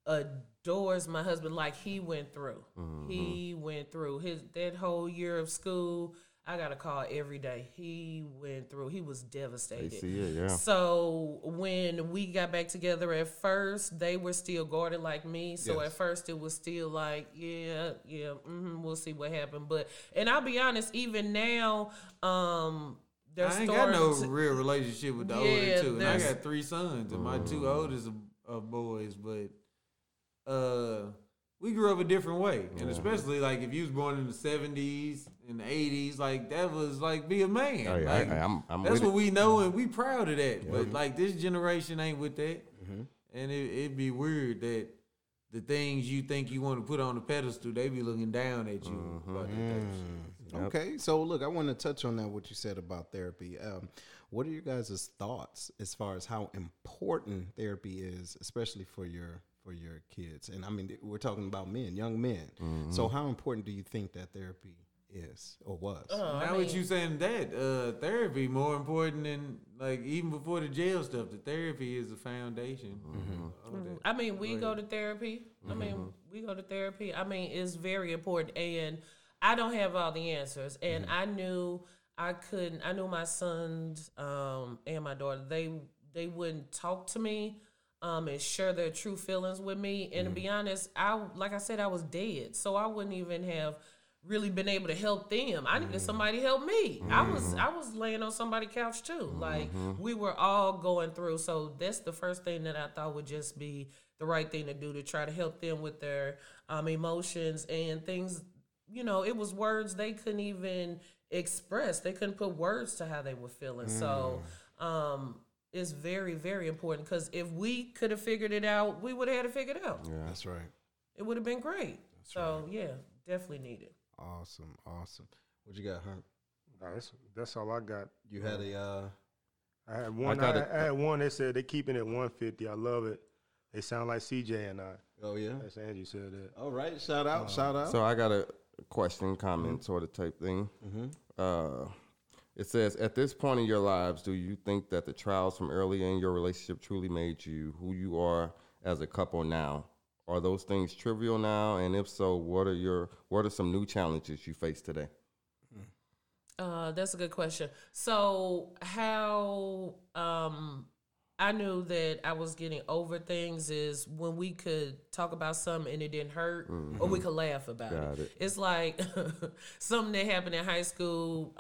Speaker 6: adores my husband like he went through, mm-hmm. he went through his that whole year of school. I got a call every day. He went through. He was devastated.
Speaker 4: see it, yeah.
Speaker 6: So when we got back together at first, they were still guarded like me. So
Speaker 2: Yes.
Speaker 6: at first it was still like, yeah, yeah, hmm we'll see what happened. But and I'll be honest, even now, um, they're
Speaker 7: I ain't got no
Speaker 6: to-
Speaker 7: real relationship with the
Speaker 6: Yeah,
Speaker 7: older two. And I
Speaker 6: there's-
Speaker 7: got three sons, and my two oldest are, are boys, but uh we grew up a different way. And especially like if you was born in the seventies and the eighties, like that was like be a man.
Speaker 4: Oh, yeah,
Speaker 7: Like,
Speaker 4: I- I'm- I'm
Speaker 7: that's what
Speaker 4: it.
Speaker 7: we know and we proud of that. But like this generation ain't with that. Mm-hmm. And it, it'd be weird that the things you think you want to put on the pedestal, they be looking down at you. Mm-hmm. about that type of shit. Mm-hmm.
Speaker 2: Okay, so look, I want to touch on that what you said about therapy. Um, what are your guys' thoughts as far as how important therapy is, especially for your for your kids? And I mean, we're talking about men, young men. So, how important do you think that therapy is or was.
Speaker 6: I
Speaker 7: now
Speaker 6: mean,
Speaker 7: what you saying that uh, therapy more important than like even before the jail stuff. The therapy is the foundation.
Speaker 2: Mm-hmm.
Speaker 7: of that.
Speaker 6: I mean, we go to therapy. I mean, we go to therapy. I mean, it's very important. And I don't have all the answers. And I knew I couldn't. I knew my sons um, and my daughter. They they wouldn't talk to me um, and share their true feelings with me. And to be honest, I like I said, I was dead, so I wouldn't even have really been able to help them. I needed somebody to help me. I was I was laying on somebody's couch too. Like we were all going through. So that's the first thing that I thought would just be the right thing to do to try to help them with their um, emotions and things. You know, it was words they couldn't even express. They couldn't put words to how they were feeling. So um, it's very very important because if we could have figured it out, we would have had it figured out.
Speaker 2: Yeah, That's right.
Speaker 6: It would have been great. so yeah, definitely needed.
Speaker 2: Awesome, awesome. What you got, Hunt?
Speaker 3: Nah, that's, that's all I got.
Speaker 2: You had a uh,
Speaker 3: I had one. I,
Speaker 4: got a-
Speaker 3: I had one. They said they're keeping it 150. I love it. They sound like CJ and I.
Speaker 2: oh yeah.
Speaker 3: That's Angie said that.
Speaker 2: All right, shout out, shout out.
Speaker 4: So I got a question, comment, sort of type thing. Uh, it says, at this point in your lives, do you think that the trials from early in your relationship truly made you who you are as a couple now? Are those things trivial now? And if so, what are your what are some new challenges you face today?
Speaker 6: Uh, that's a good question. So, how um, I knew that I was getting over things is when we could talk about something and it didn't hurt, or we could laugh about it.
Speaker 4: it.
Speaker 6: It's like something that happened in high school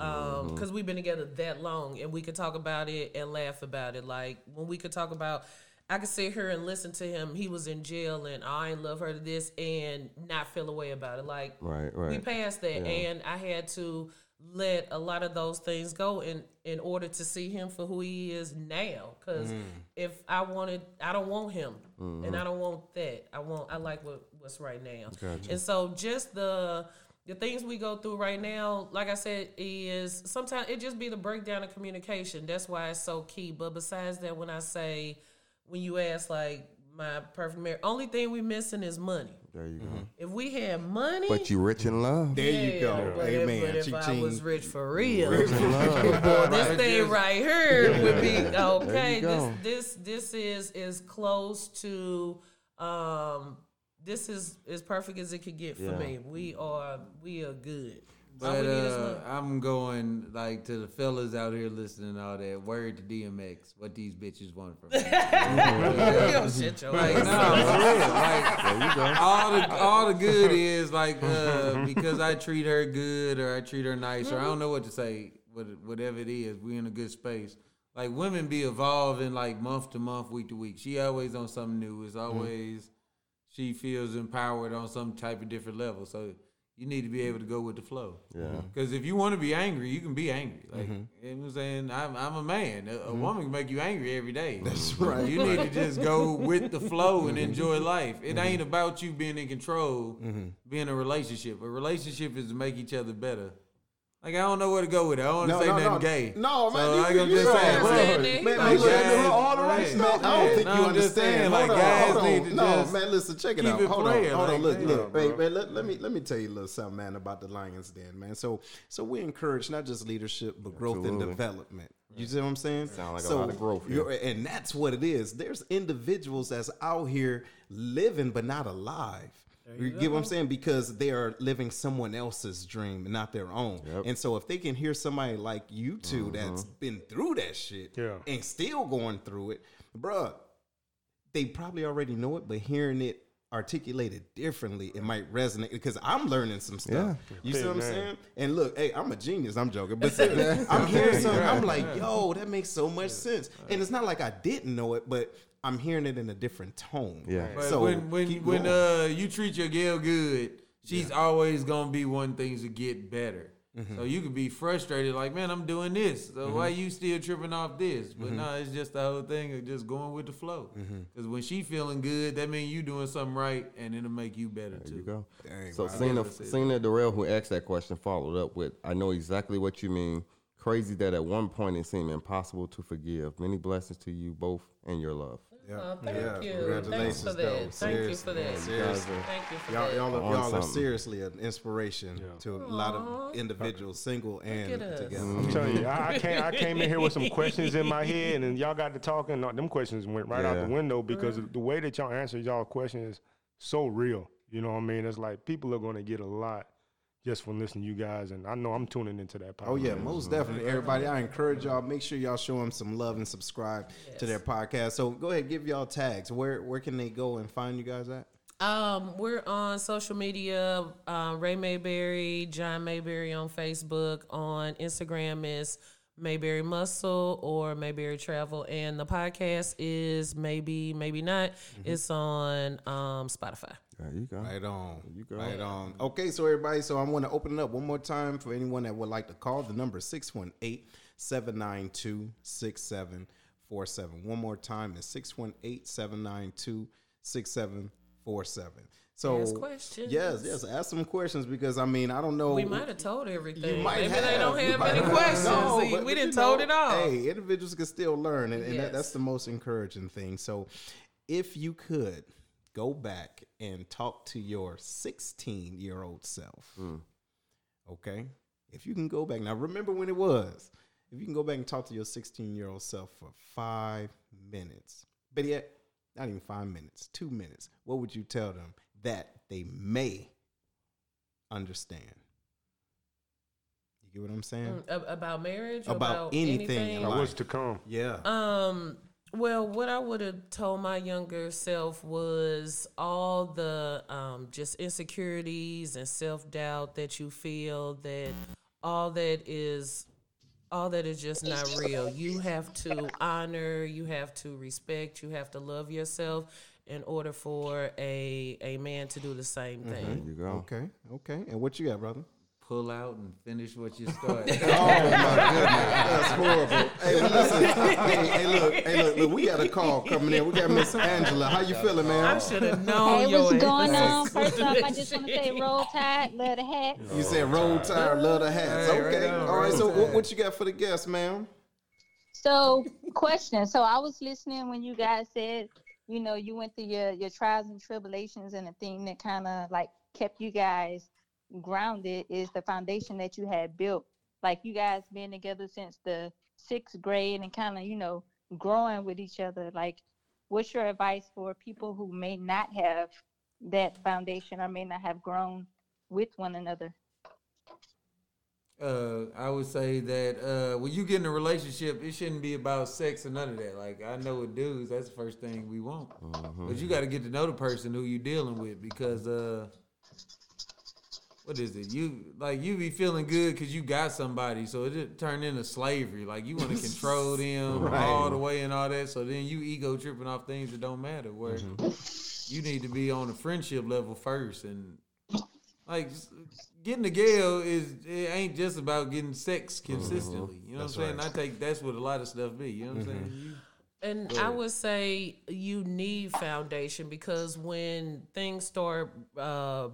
Speaker 6: because we've been together that long, and we could talk about it and laugh about it. Like when we could talk about. I could sit here and listen to him. He was in jail, and I ain't love her to this, and not feel a way about it. Like
Speaker 4: Right, right.
Speaker 6: we passed that and i had to let a lot of those things go in in order to see him for who he is now. Because mm. if i wanted i don't want him and mm-hmm. i don't want that. I want i like what what's right now. And so just the the things we go through right now like i said is sometimes it just be the breakdown of communication. That's why it's so key. But besides that when i say when you ask like my perfect marriage only thing we missing is money
Speaker 4: There you go.
Speaker 6: if we had money
Speaker 4: But you rich in love.
Speaker 2: there you go.
Speaker 6: but
Speaker 2: Amen.
Speaker 6: If, but if
Speaker 2: Ching,
Speaker 6: I was
Speaker 2: ching.
Speaker 6: rich for real,
Speaker 4: Rich in love.
Speaker 6: boy, this thing right here would be okay. This this this is is close to um this is as perfect as it could get for
Speaker 4: Yeah.
Speaker 6: me. We are we are good. All
Speaker 7: But
Speaker 6: we need is
Speaker 7: uh. I'm going like to the fellas out here listening all that. Word to DMX, what these bitches want from me.
Speaker 6: Yo, shit your
Speaker 7: Like, no, for real. Like, all the all the good is like uh, because I treat her good or I treat her nice or I don't know what to say. What, whatever it is, we in a good space. Like women be evolving like month to month, week to week. She always on something new. It's always she feels empowered on some type of different level. So you need to be able to go with the flow.
Speaker 4: Yeah. Mm-hmm.
Speaker 7: Because if you want to be angry, you can be angry. Like mm-hmm. you know what I'm saying, I'm, I'm a man. A, a mm-hmm. woman can make you angry every day. That's
Speaker 2: right.
Speaker 7: You need to just go with the flow and enjoy life. It ain't about you being in control, being a relationship. A relationship is to make each other better. Like I don't know where to go with it. I don't want to
Speaker 2: No,
Speaker 7: say
Speaker 2: no,
Speaker 7: nothing
Speaker 2: no.
Speaker 7: gay.
Speaker 2: No, man,
Speaker 7: So
Speaker 2: you-
Speaker 7: I
Speaker 2: you-
Speaker 7: can
Speaker 2: you
Speaker 7: just
Speaker 2: right.
Speaker 7: say,
Speaker 2: Man,
Speaker 7: look,
Speaker 6: man,
Speaker 2: Man,
Speaker 6: man,
Speaker 2: man,
Speaker 7: guys-
Speaker 2: all the right
Speaker 7: right.
Speaker 2: stuff. I don't think
Speaker 7: No,
Speaker 2: you
Speaker 7: I'm
Speaker 2: understand.
Speaker 7: saying, like,
Speaker 2: hold
Speaker 7: guys
Speaker 2: hold
Speaker 7: need to
Speaker 2: No,
Speaker 7: just
Speaker 2: man, listen, check it out.
Speaker 7: it
Speaker 2: hold on,
Speaker 7: playing,
Speaker 2: hold on.
Speaker 7: like,
Speaker 2: Look,
Speaker 7: man.
Speaker 2: look, wait, wait, let, let me let me tell you a little something, man, about the Lions Den, man. So, so we encourage not just leadership, but growth and development. You see what I'm saying?
Speaker 4: Sound like a lot of growth here.
Speaker 2: you're- And that's what it is. There's individuals that's out here living but not alive. You get what I'm saying? Because they are living someone else's dream and not their own.
Speaker 4: Yep.
Speaker 2: And so if they can hear somebody like you 2
Speaker 4: Mm-hmm.
Speaker 2: that's been through that shit
Speaker 3: Yeah.
Speaker 2: and still going through it, bruh, they probably already know it, but hearing it articulated differently, it might resonate because I'm learning some stuff. You see what I'm saying? And look, hey, I'm a genius. I'm joking, but seriously, I'm hearing something. I'm like, yo, that makes so much sense. And it's not like I didn't know it, but I'm hearing it in a different tone.
Speaker 4: Yeah.
Speaker 7: But
Speaker 2: So
Speaker 7: when when when
Speaker 2: going.
Speaker 7: uh you treat your girl good, she's always gonna be one things to get better.
Speaker 2: Mm-hmm.
Speaker 7: So you could be frustrated, like, man, I'm doing this. So why you still tripping off this? But
Speaker 2: Mm-hmm.
Speaker 7: no, it's just the whole thing of just going with the flow.
Speaker 2: Mm-hmm.
Speaker 7: Because when she feeling good, that means you doing something right, and it'll make you better
Speaker 4: There
Speaker 7: too.
Speaker 4: you go.
Speaker 2: Dang,
Speaker 4: so
Speaker 2: wow.
Speaker 4: Cena,
Speaker 7: That's it.
Speaker 4: Cena Darrell, who asked that question, followed up with, "I know exactly what you mean. Crazy that at one point it seemed impossible to forgive. Many blessings to you both and your love."
Speaker 2: Yeah.
Speaker 6: Oh, thank
Speaker 2: yeah.
Speaker 6: you.
Speaker 2: Congratulations,
Speaker 6: Thanks for
Speaker 2: though.
Speaker 6: that. Thank you for that.
Speaker 2: Seriously.
Speaker 4: Seriously.
Speaker 6: Thank you for
Speaker 2: Y'all,
Speaker 6: that.
Speaker 2: y'all, are, y'all are seriously an inspiration to a lot of individuals, single and
Speaker 6: at us.
Speaker 2: together.
Speaker 3: I'm telling you, I, I came I came in here with some questions in my head, and y'all got to talking. and Them questions went right out the window because the way that y'all answered y'all questions is so real. You know what I mean? It's like people are going to get a lot just from listening to you guys, and I know I'm tuning into that. Podcast.
Speaker 2: Oh yeah, most definitely. Everybody, I encourage y'all. Make sure y'all show them some love and subscribe to their podcast. So go ahead, give y'all tags. Where where can they go and find you guys at?
Speaker 6: Um, we're on social media. Um, Ray Mayberry, John Mayberry on Facebook. On Instagram is Mayberry Muscle or Mayberry Travel, and the podcast is maybe maybe not. It's on um, Spotify.
Speaker 4: There you go.
Speaker 2: Right on.
Speaker 4: You go.
Speaker 2: Right on. Okay, so everybody, so I want to open it up one more time for anyone that would like to call. The number is 618 792 6747. One more time, it's 618 792 6747. So,
Speaker 6: Ask questions.
Speaker 2: yes, yes, ask some questions because I mean, I don't know.
Speaker 6: We might have told everything.
Speaker 2: You might
Speaker 6: Maybe
Speaker 2: have.
Speaker 6: they don't have
Speaker 2: might
Speaker 6: any
Speaker 2: have.
Speaker 6: questions.
Speaker 2: No,
Speaker 6: See,
Speaker 2: but-
Speaker 6: we didn't
Speaker 2: you
Speaker 6: told
Speaker 2: know,
Speaker 6: it all.
Speaker 2: Hey, individuals can still learn, and, and that, that's the most encouraging thing. So, if you could go back and talk to your 16 year old self, okay? If you can go back now, remember when it was. If you can go back and talk to your 16 year old self for five minutes, but yet not even five minutes, two minutes, what would you tell them that they may understand? You get what I'm saying?
Speaker 6: Mm, about marriage,
Speaker 2: About
Speaker 6: about,
Speaker 2: anything in
Speaker 6: anything.
Speaker 2: life.
Speaker 3: what's to come?
Speaker 2: Yeah.
Speaker 6: Um. Well, what I would have told my younger self was all the um, just insecurities and self doubt that you feel that all that is all that is just not real. You have to honor, you have to respect, you have to love yourself in order for a a man to do the same
Speaker 2: Mm-hmm.
Speaker 4: There
Speaker 6: thing.
Speaker 4: you go.
Speaker 2: Okay. Okay. And what you got, brother?
Speaker 7: Pull out and finish what you started.
Speaker 2: Oh my goodness, that's horrible. Hey, well, listen. hey, hey, look, hey, look, look, we got a call coming in. We got Miss Angela. How you feeling, man?
Speaker 6: I should have known
Speaker 8: Hey,
Speaker 6: your
Speaker 8: what's going on? First off, I just want to say roll tide, love the hat.
Speaker 2: You said roll tire, love the hats.
Speaker 7: Hey, right
Speaker 2: Okay.
Speaker 7: on,
Speaker 2: All right. So, what, what you got for the guests, ma'am?
Speaker 8: So, question. So, I was listening when you guys said, you know, you went through your your trials and tribulations, and the thing that kind of like kept you guys grounded is the foundation that you had built. Like you guys been together since the sixth grade and kind of, you know, growing with each other. Like, what's your advice for people who may not have that foundation or may not have grown with one another?
Speaker 7: Uh, I would say that uh, when you get in a relationship, it shouldn't be about sex or none of that. Like I know with dudes, that's the first thing we want. But you got to get to know the person who you're dealing with because uh, what is it? You like you be feeling good because you got somebody, so it just turned into slavery. Like you want to control them all the way and all that. So then you ego tripping off things that don't matter. Where mm-hmm. you need to be on a friendship level first and like getting a girl is it ain't just about getting sex mm-hmm. consistently. You know what I'm saying? I take that's what a lot of stuff be. You know what I'm mm-hmm. saying? You,
Speaker 6: And I would say you need foundation because when things start uh,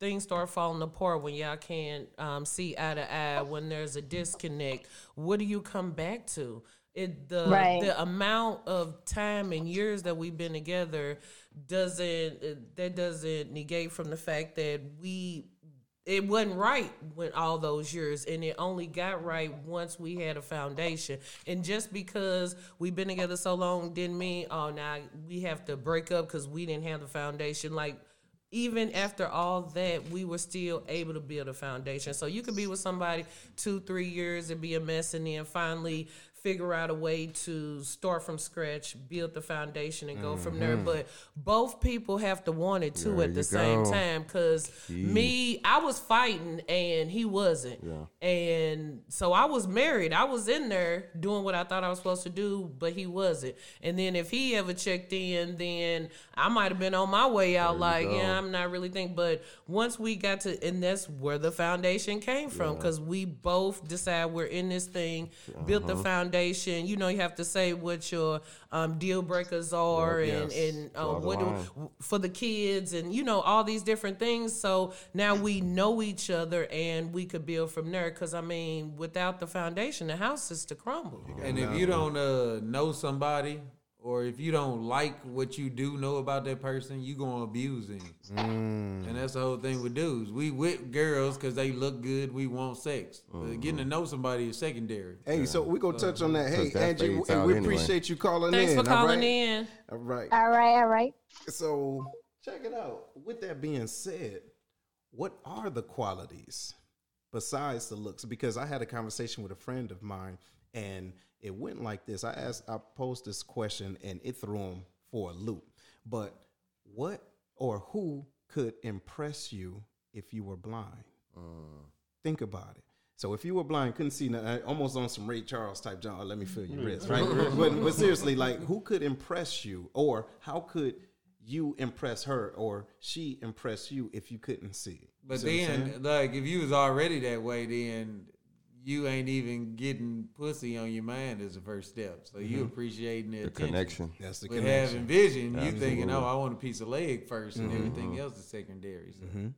Speaker 6: things start falling apart, when y'all can't um, see eye to eye, when there's a disconnect, what do you come back to? It the
Speaker 8: Right.
Speaker 6: the amount of time and years that we've been together doesn't uh, that doesn't negate from the fact that we it wasn't right when all those years and it only got right once we had a foundation and just because we've been together so long didn't mean oh now we have to break up because we didn't have the foundation like even after all that we were still able to build a foundation. So you could be with somebody two three years and be a mess and then finally figure out a way to start from scratch build the foundation and go from there. But both people have to want it too
Speaker 4: There
Speaker 6: at the same
Speaker 4: go.
Speaker 6: time because me i was fighting and he wasn't. Yeah. and so i was married. I was in there doing what i thought i was supposed to do but he wasn't. And then if he ever checked in then i might have been on my way out like yeah i'm not really thinking but once we got to and that's where the foundation came from because we both decide we're in this thing built
Speaker 2: Uh-huh.
Speaker 6: the foundation you know you have to say what your um, deal breakers are
Speaker 2: Yep,
Speaker 6: and
Speaker 2: yes.
Speaker 6: and
Speaker 4: Draw the
Speaker 6: what do, for the kids and you know all these different things. So now we know each other and we could build from there. Because i mean without the foundation the house is to crumble.
Speaker 7: And if you don't uh, know somebody, or or if you don't like what you do know about that person, you gonna abuse him.
Speaker 2: Mm.
Speaker 7: And that's the whole thing with dudes. We with girls because they look good. We want sex. But getting to know somebody is secondary.
Speaker 2: Hey, so we gonna touch on that. Uh,
Speaker 4: hey, that
Speaker 2: Angie,
Speaker 4: fades
Speaker 2: and
Speaker 4: out
Speaker 2: we
Speaker 4: anyway.
Speaker 2: appreciate you calling
Speaker 6: Thanks
Speaker 2: in.
Speaker 6: Thanks
Speaker 2: for
Speaker 6: calling
Speaker 2: right?
Speaker 6: in.
Speaker 2: All right.
Speaker 8: All right, all right.
Speaker 2: So check it out. With that being said, what are the qualities besides the looks? Because I had a conversation with a friend of mine, and it went like this. I asked, I posed this question, and it threw him for a loop. But what or who could impress you if you were blind? Uh. Think about it. So if you were blind, couldn't see, almost on some Ray Charles type, John. Let me feel your wrist, right? but, but seriously, like, who could impress you, or how could you impress her, or she impress you if you couldn't see?
Speaker 7: But
Speaker 2: See what I'm saying?
Speaker 7: then, like, if you was already that way, then you ain't even getting pussy on your mind is the first step. So you mm-hmm. appreciating the,
Speaker 4: The
Speaker 7: attention.
Speaker 4: connection.
Speaker 2: that's the
Speaker 7: With
Speaker 2: connection.
Speaker 7: having vision, you thinking, oh, I want a piece of leg 1st and mm-hmm. everything mm-hmm. else is secondary. So.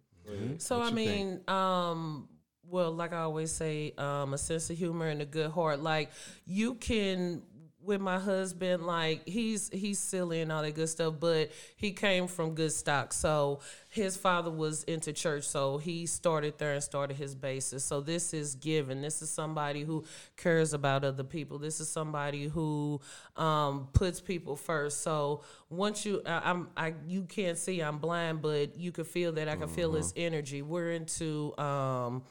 Speaker 6: So I mean, um, well, like I always say, um, a sense of humor and a good heart. Like you can with my husband, like he's he's silly and all that good stuff, but he came from good stock. So his father was into church, so he started there and started his basis. So this is given. This is somebody who cares about other people. This is somebody who um, puts people first. So once you, I, I'm, I you can't see I'm blind, but you could feel that I can feel his energy. We're into. Um,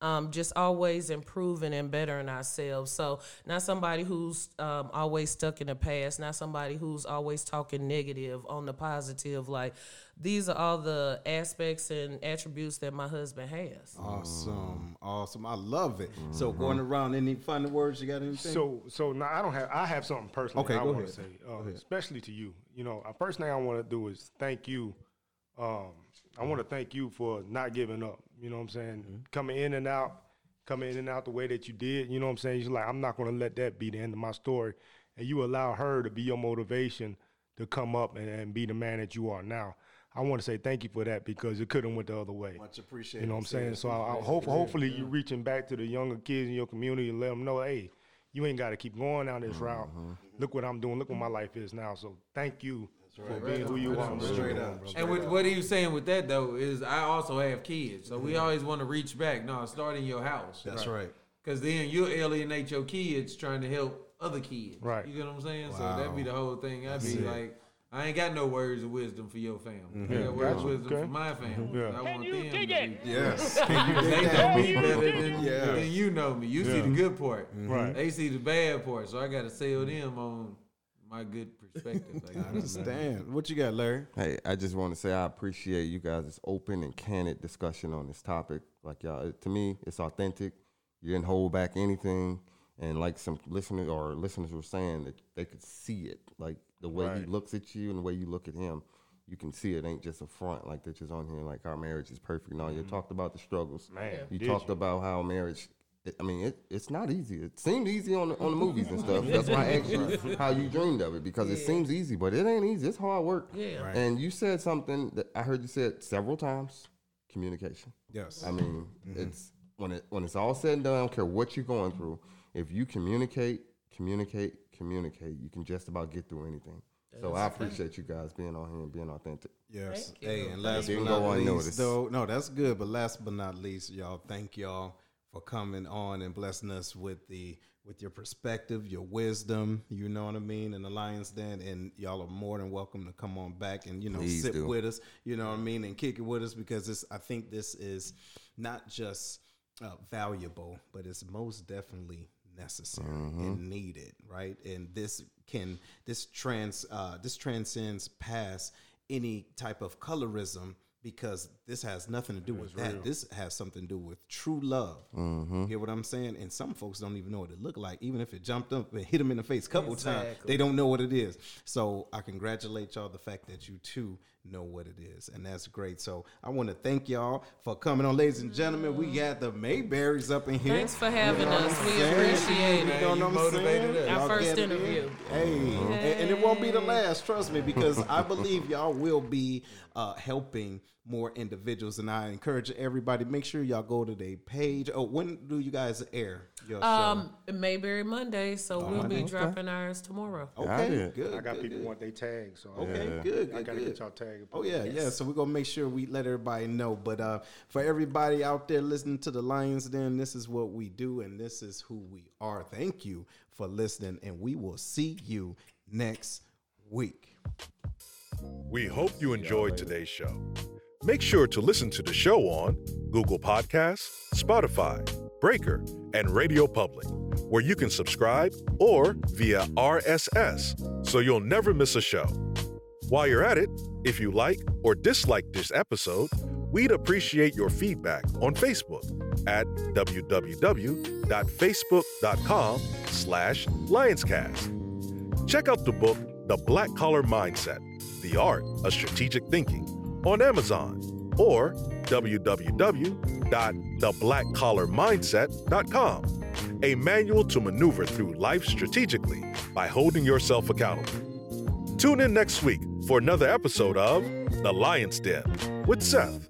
Speaker 6: um, just always improving and bettering ourselves. So not somebody who's um, always stuck in the past, not somebody who's always talking negative on the positive. Like these are all the aspects and attributes that my husband has.
Speaker 2: Awesome, awesome. I love it. So going around, any final words? You got anything?
Speaker 3: So, so now I don't have. I have something personal.
Speaker 2: Okay,
Speaker 3: I
Speaker 2: go
Speaker 3: want
Speaker 2: ahead.
Speaker 3: to say, uh, especially to you. You know, uh, first thing I want to do is thank you. Um, I want to thank you for not giving up. You know what I'm saying?
Speaker 2: Mm-hmm.
Speaker 3: Coming in and out, coming in and out the way that you did. You know what I'm saying? You're like, I'm not going to let that be the end of my story. And you allow her to be your motivation to come up and, and be the man that you are now. I want to say thank you for that because it could have went the other way.
Speaker 2: Much appreciated.
Speaker 3: You know what I'm saying? So I, I hope, hopefully you're reaching back to the younger kids in your community and let them know, hey, you ain't got to keep going down this route. Look what I'm doing. Look what my life is now. So thank you for being who you are.
Speaker 2: Straight up.
Speaker 7: And with, what he was saying with that though is I also have kids, so we always want to reach back. No, start in your house.
Speaker 2: That's right.
Speaker 7: Because then you'll alienate your kids trying to help other kids.
Speaker 3: Right.
Speaker 7: You get what I'm saying? So that'd be the whole thing. I'd be like, I ain't got no words of wisdom for your family. I got words of wisdom
Speaker 3: Okay.
Speaker 7: for my family. Mm-hmm.
Speaker 3: Yeah.
Speaker 7: I want them to be.
Speaker 2: Yes.
Speaker 7: They know me better than,
Speaker 2: Yeah.
Speaker 7: than you know me. You see the good part.
Speaker 3: Right.
Speaker 7: They see the bad part. So I got to sell them on my good perspective. Like,
Speaker 2: I understand. What you got, Larry?
Speaker 4: Hey, I just want to say I appreciate you guys' open and candid discussion on this topic. Like y'all, to me, it's authentic. You didn't hold back anything, and like some listeners or listeners were saying that they could see it, like the way he looks at you and the way you look at him. You can see it ain't just a front like they're just on here like our marriage is perfect. No, you mm-hmm. talked about the struggles.
Speaker 3: Man,
Speaker 4: you talked
Speaker 3: you?
Speaker 4: about how marriage. It, I mean, it, it's not easy. It seemed easy on the, on the movies and stuff. That's why I asked you how you dreamed of it because it seems easy, but it ain't easy. It's hard work.
Speaker 6: Yeah. Right.
Speaker 4: And you said something that I heard you said several times: communication.
Speaker 2: Yes.
Speaker 4: I mean, mm-hmm. it's when it when it's all said and done. I don't care what you're going through. If you communicate, communicate, communicate, you can just about get through anything. so I appreciate you guys being on here and being authentic.
Speaker 2: Yes.
Speaker 6: Thank you.
Speaker 2: Hey, and last
Speaker 4: Didn't
Speaker 2: but not least, though, no, that's good. But last but not least, y'all, thank y'all for coming on and blessing us with the with your perspective, your wisdom. You know what I mean, and the Lions Den, and y'all are more than welcome to come on back and you know
Speaker 4: Please
Speaker 2: sit
Speaker 4: do.
Speaker 2: with us. You know what I mean, and kick it with us because this. I think this is not just uh, valuable, but it's most definitely necessary and needed, right? And this can this trans uh, this transcends past any type of colorism because this has nothing to do with that. This has something to do with true love. You hear what I'm saying? And some folks don't even know what it looked like, even if it jumped up and hit them in the face a couple times. They don't know what it is. So I congratulate y'all the fact that you too know what it is, and that's great. So I want to thank y'all for coming on, ladies and gentlemen. We got the Mayberrys up in here.
Speaker 6: Thanks for having
Speaker 2: You know
Speaker 6: us. We
Speaker 2: I'm saying?
Speaker 6: appreciate
Speaker 2: You
Speaker 6: it.
Speaker 2: know
Speaker 7: You
Speaker 2: what I'm
Speaker 7: motivated
Speaker 2: saying?
Speaker 7: us.
Speaker 6: Our
Speaker 2: Y'all
Speaker 6: first
Speaker 2: get it in.
Speaker 6: interview.
Speaker 2: Hey, and, and it won't be the last. Trust me, because I believe y'all will be uh, helping more individuals, and I encourage everybody make sure y'all go to their page. Oh, when do you guys air your
Speaker 6: Um, Mayberry Monday, so we'll be
Speaker 4: Monday.
Speaker 6: dropping ours tomorrow.
Speaker 2: show?
Speaker 4: Got
Speaker 2: Okay,
Speaker 4: it.
Speaker 2: good.
Speaker 3: I got
Speaker 2: good,
Speaker 3: people
Speaker 2: good.
Speaker 3: want their tags, so
Speaker 2: Okay,
Speaker 4: Yeah.
Speaker 2: good.
Speaker 3: I gotta
Speaker 2: good.
Speaker 3: get y'all tagged.
Speaker 2: Oh yeah, yeah. So we're gonna make sure we let everybody know. But uh, for everybody out there listening to the Lions Den, this is what we do, and this is who we are. Thank you for listening, and we will see you next week.
Speaker 1: We hope you enjoyed today's show. Make sure to listen to the show on Google Podcasts, Spotify, Breaker, and Radio Public, where you can subscribe or via RSS so you'll never miss a show. While you're at it, if you like or dislike this episode, we'd appreciate your feedback on Facebook at www.facebook.com slash lionscast. Check out the book, The Black Collar Mindset, The Art of Strategic Thinking on Amazon or www.theblackcollarmindset.com, a manual to maneuver through life strategically by holding yourself accountable. Tune in next week for another episode of The Lion's Den with Seth.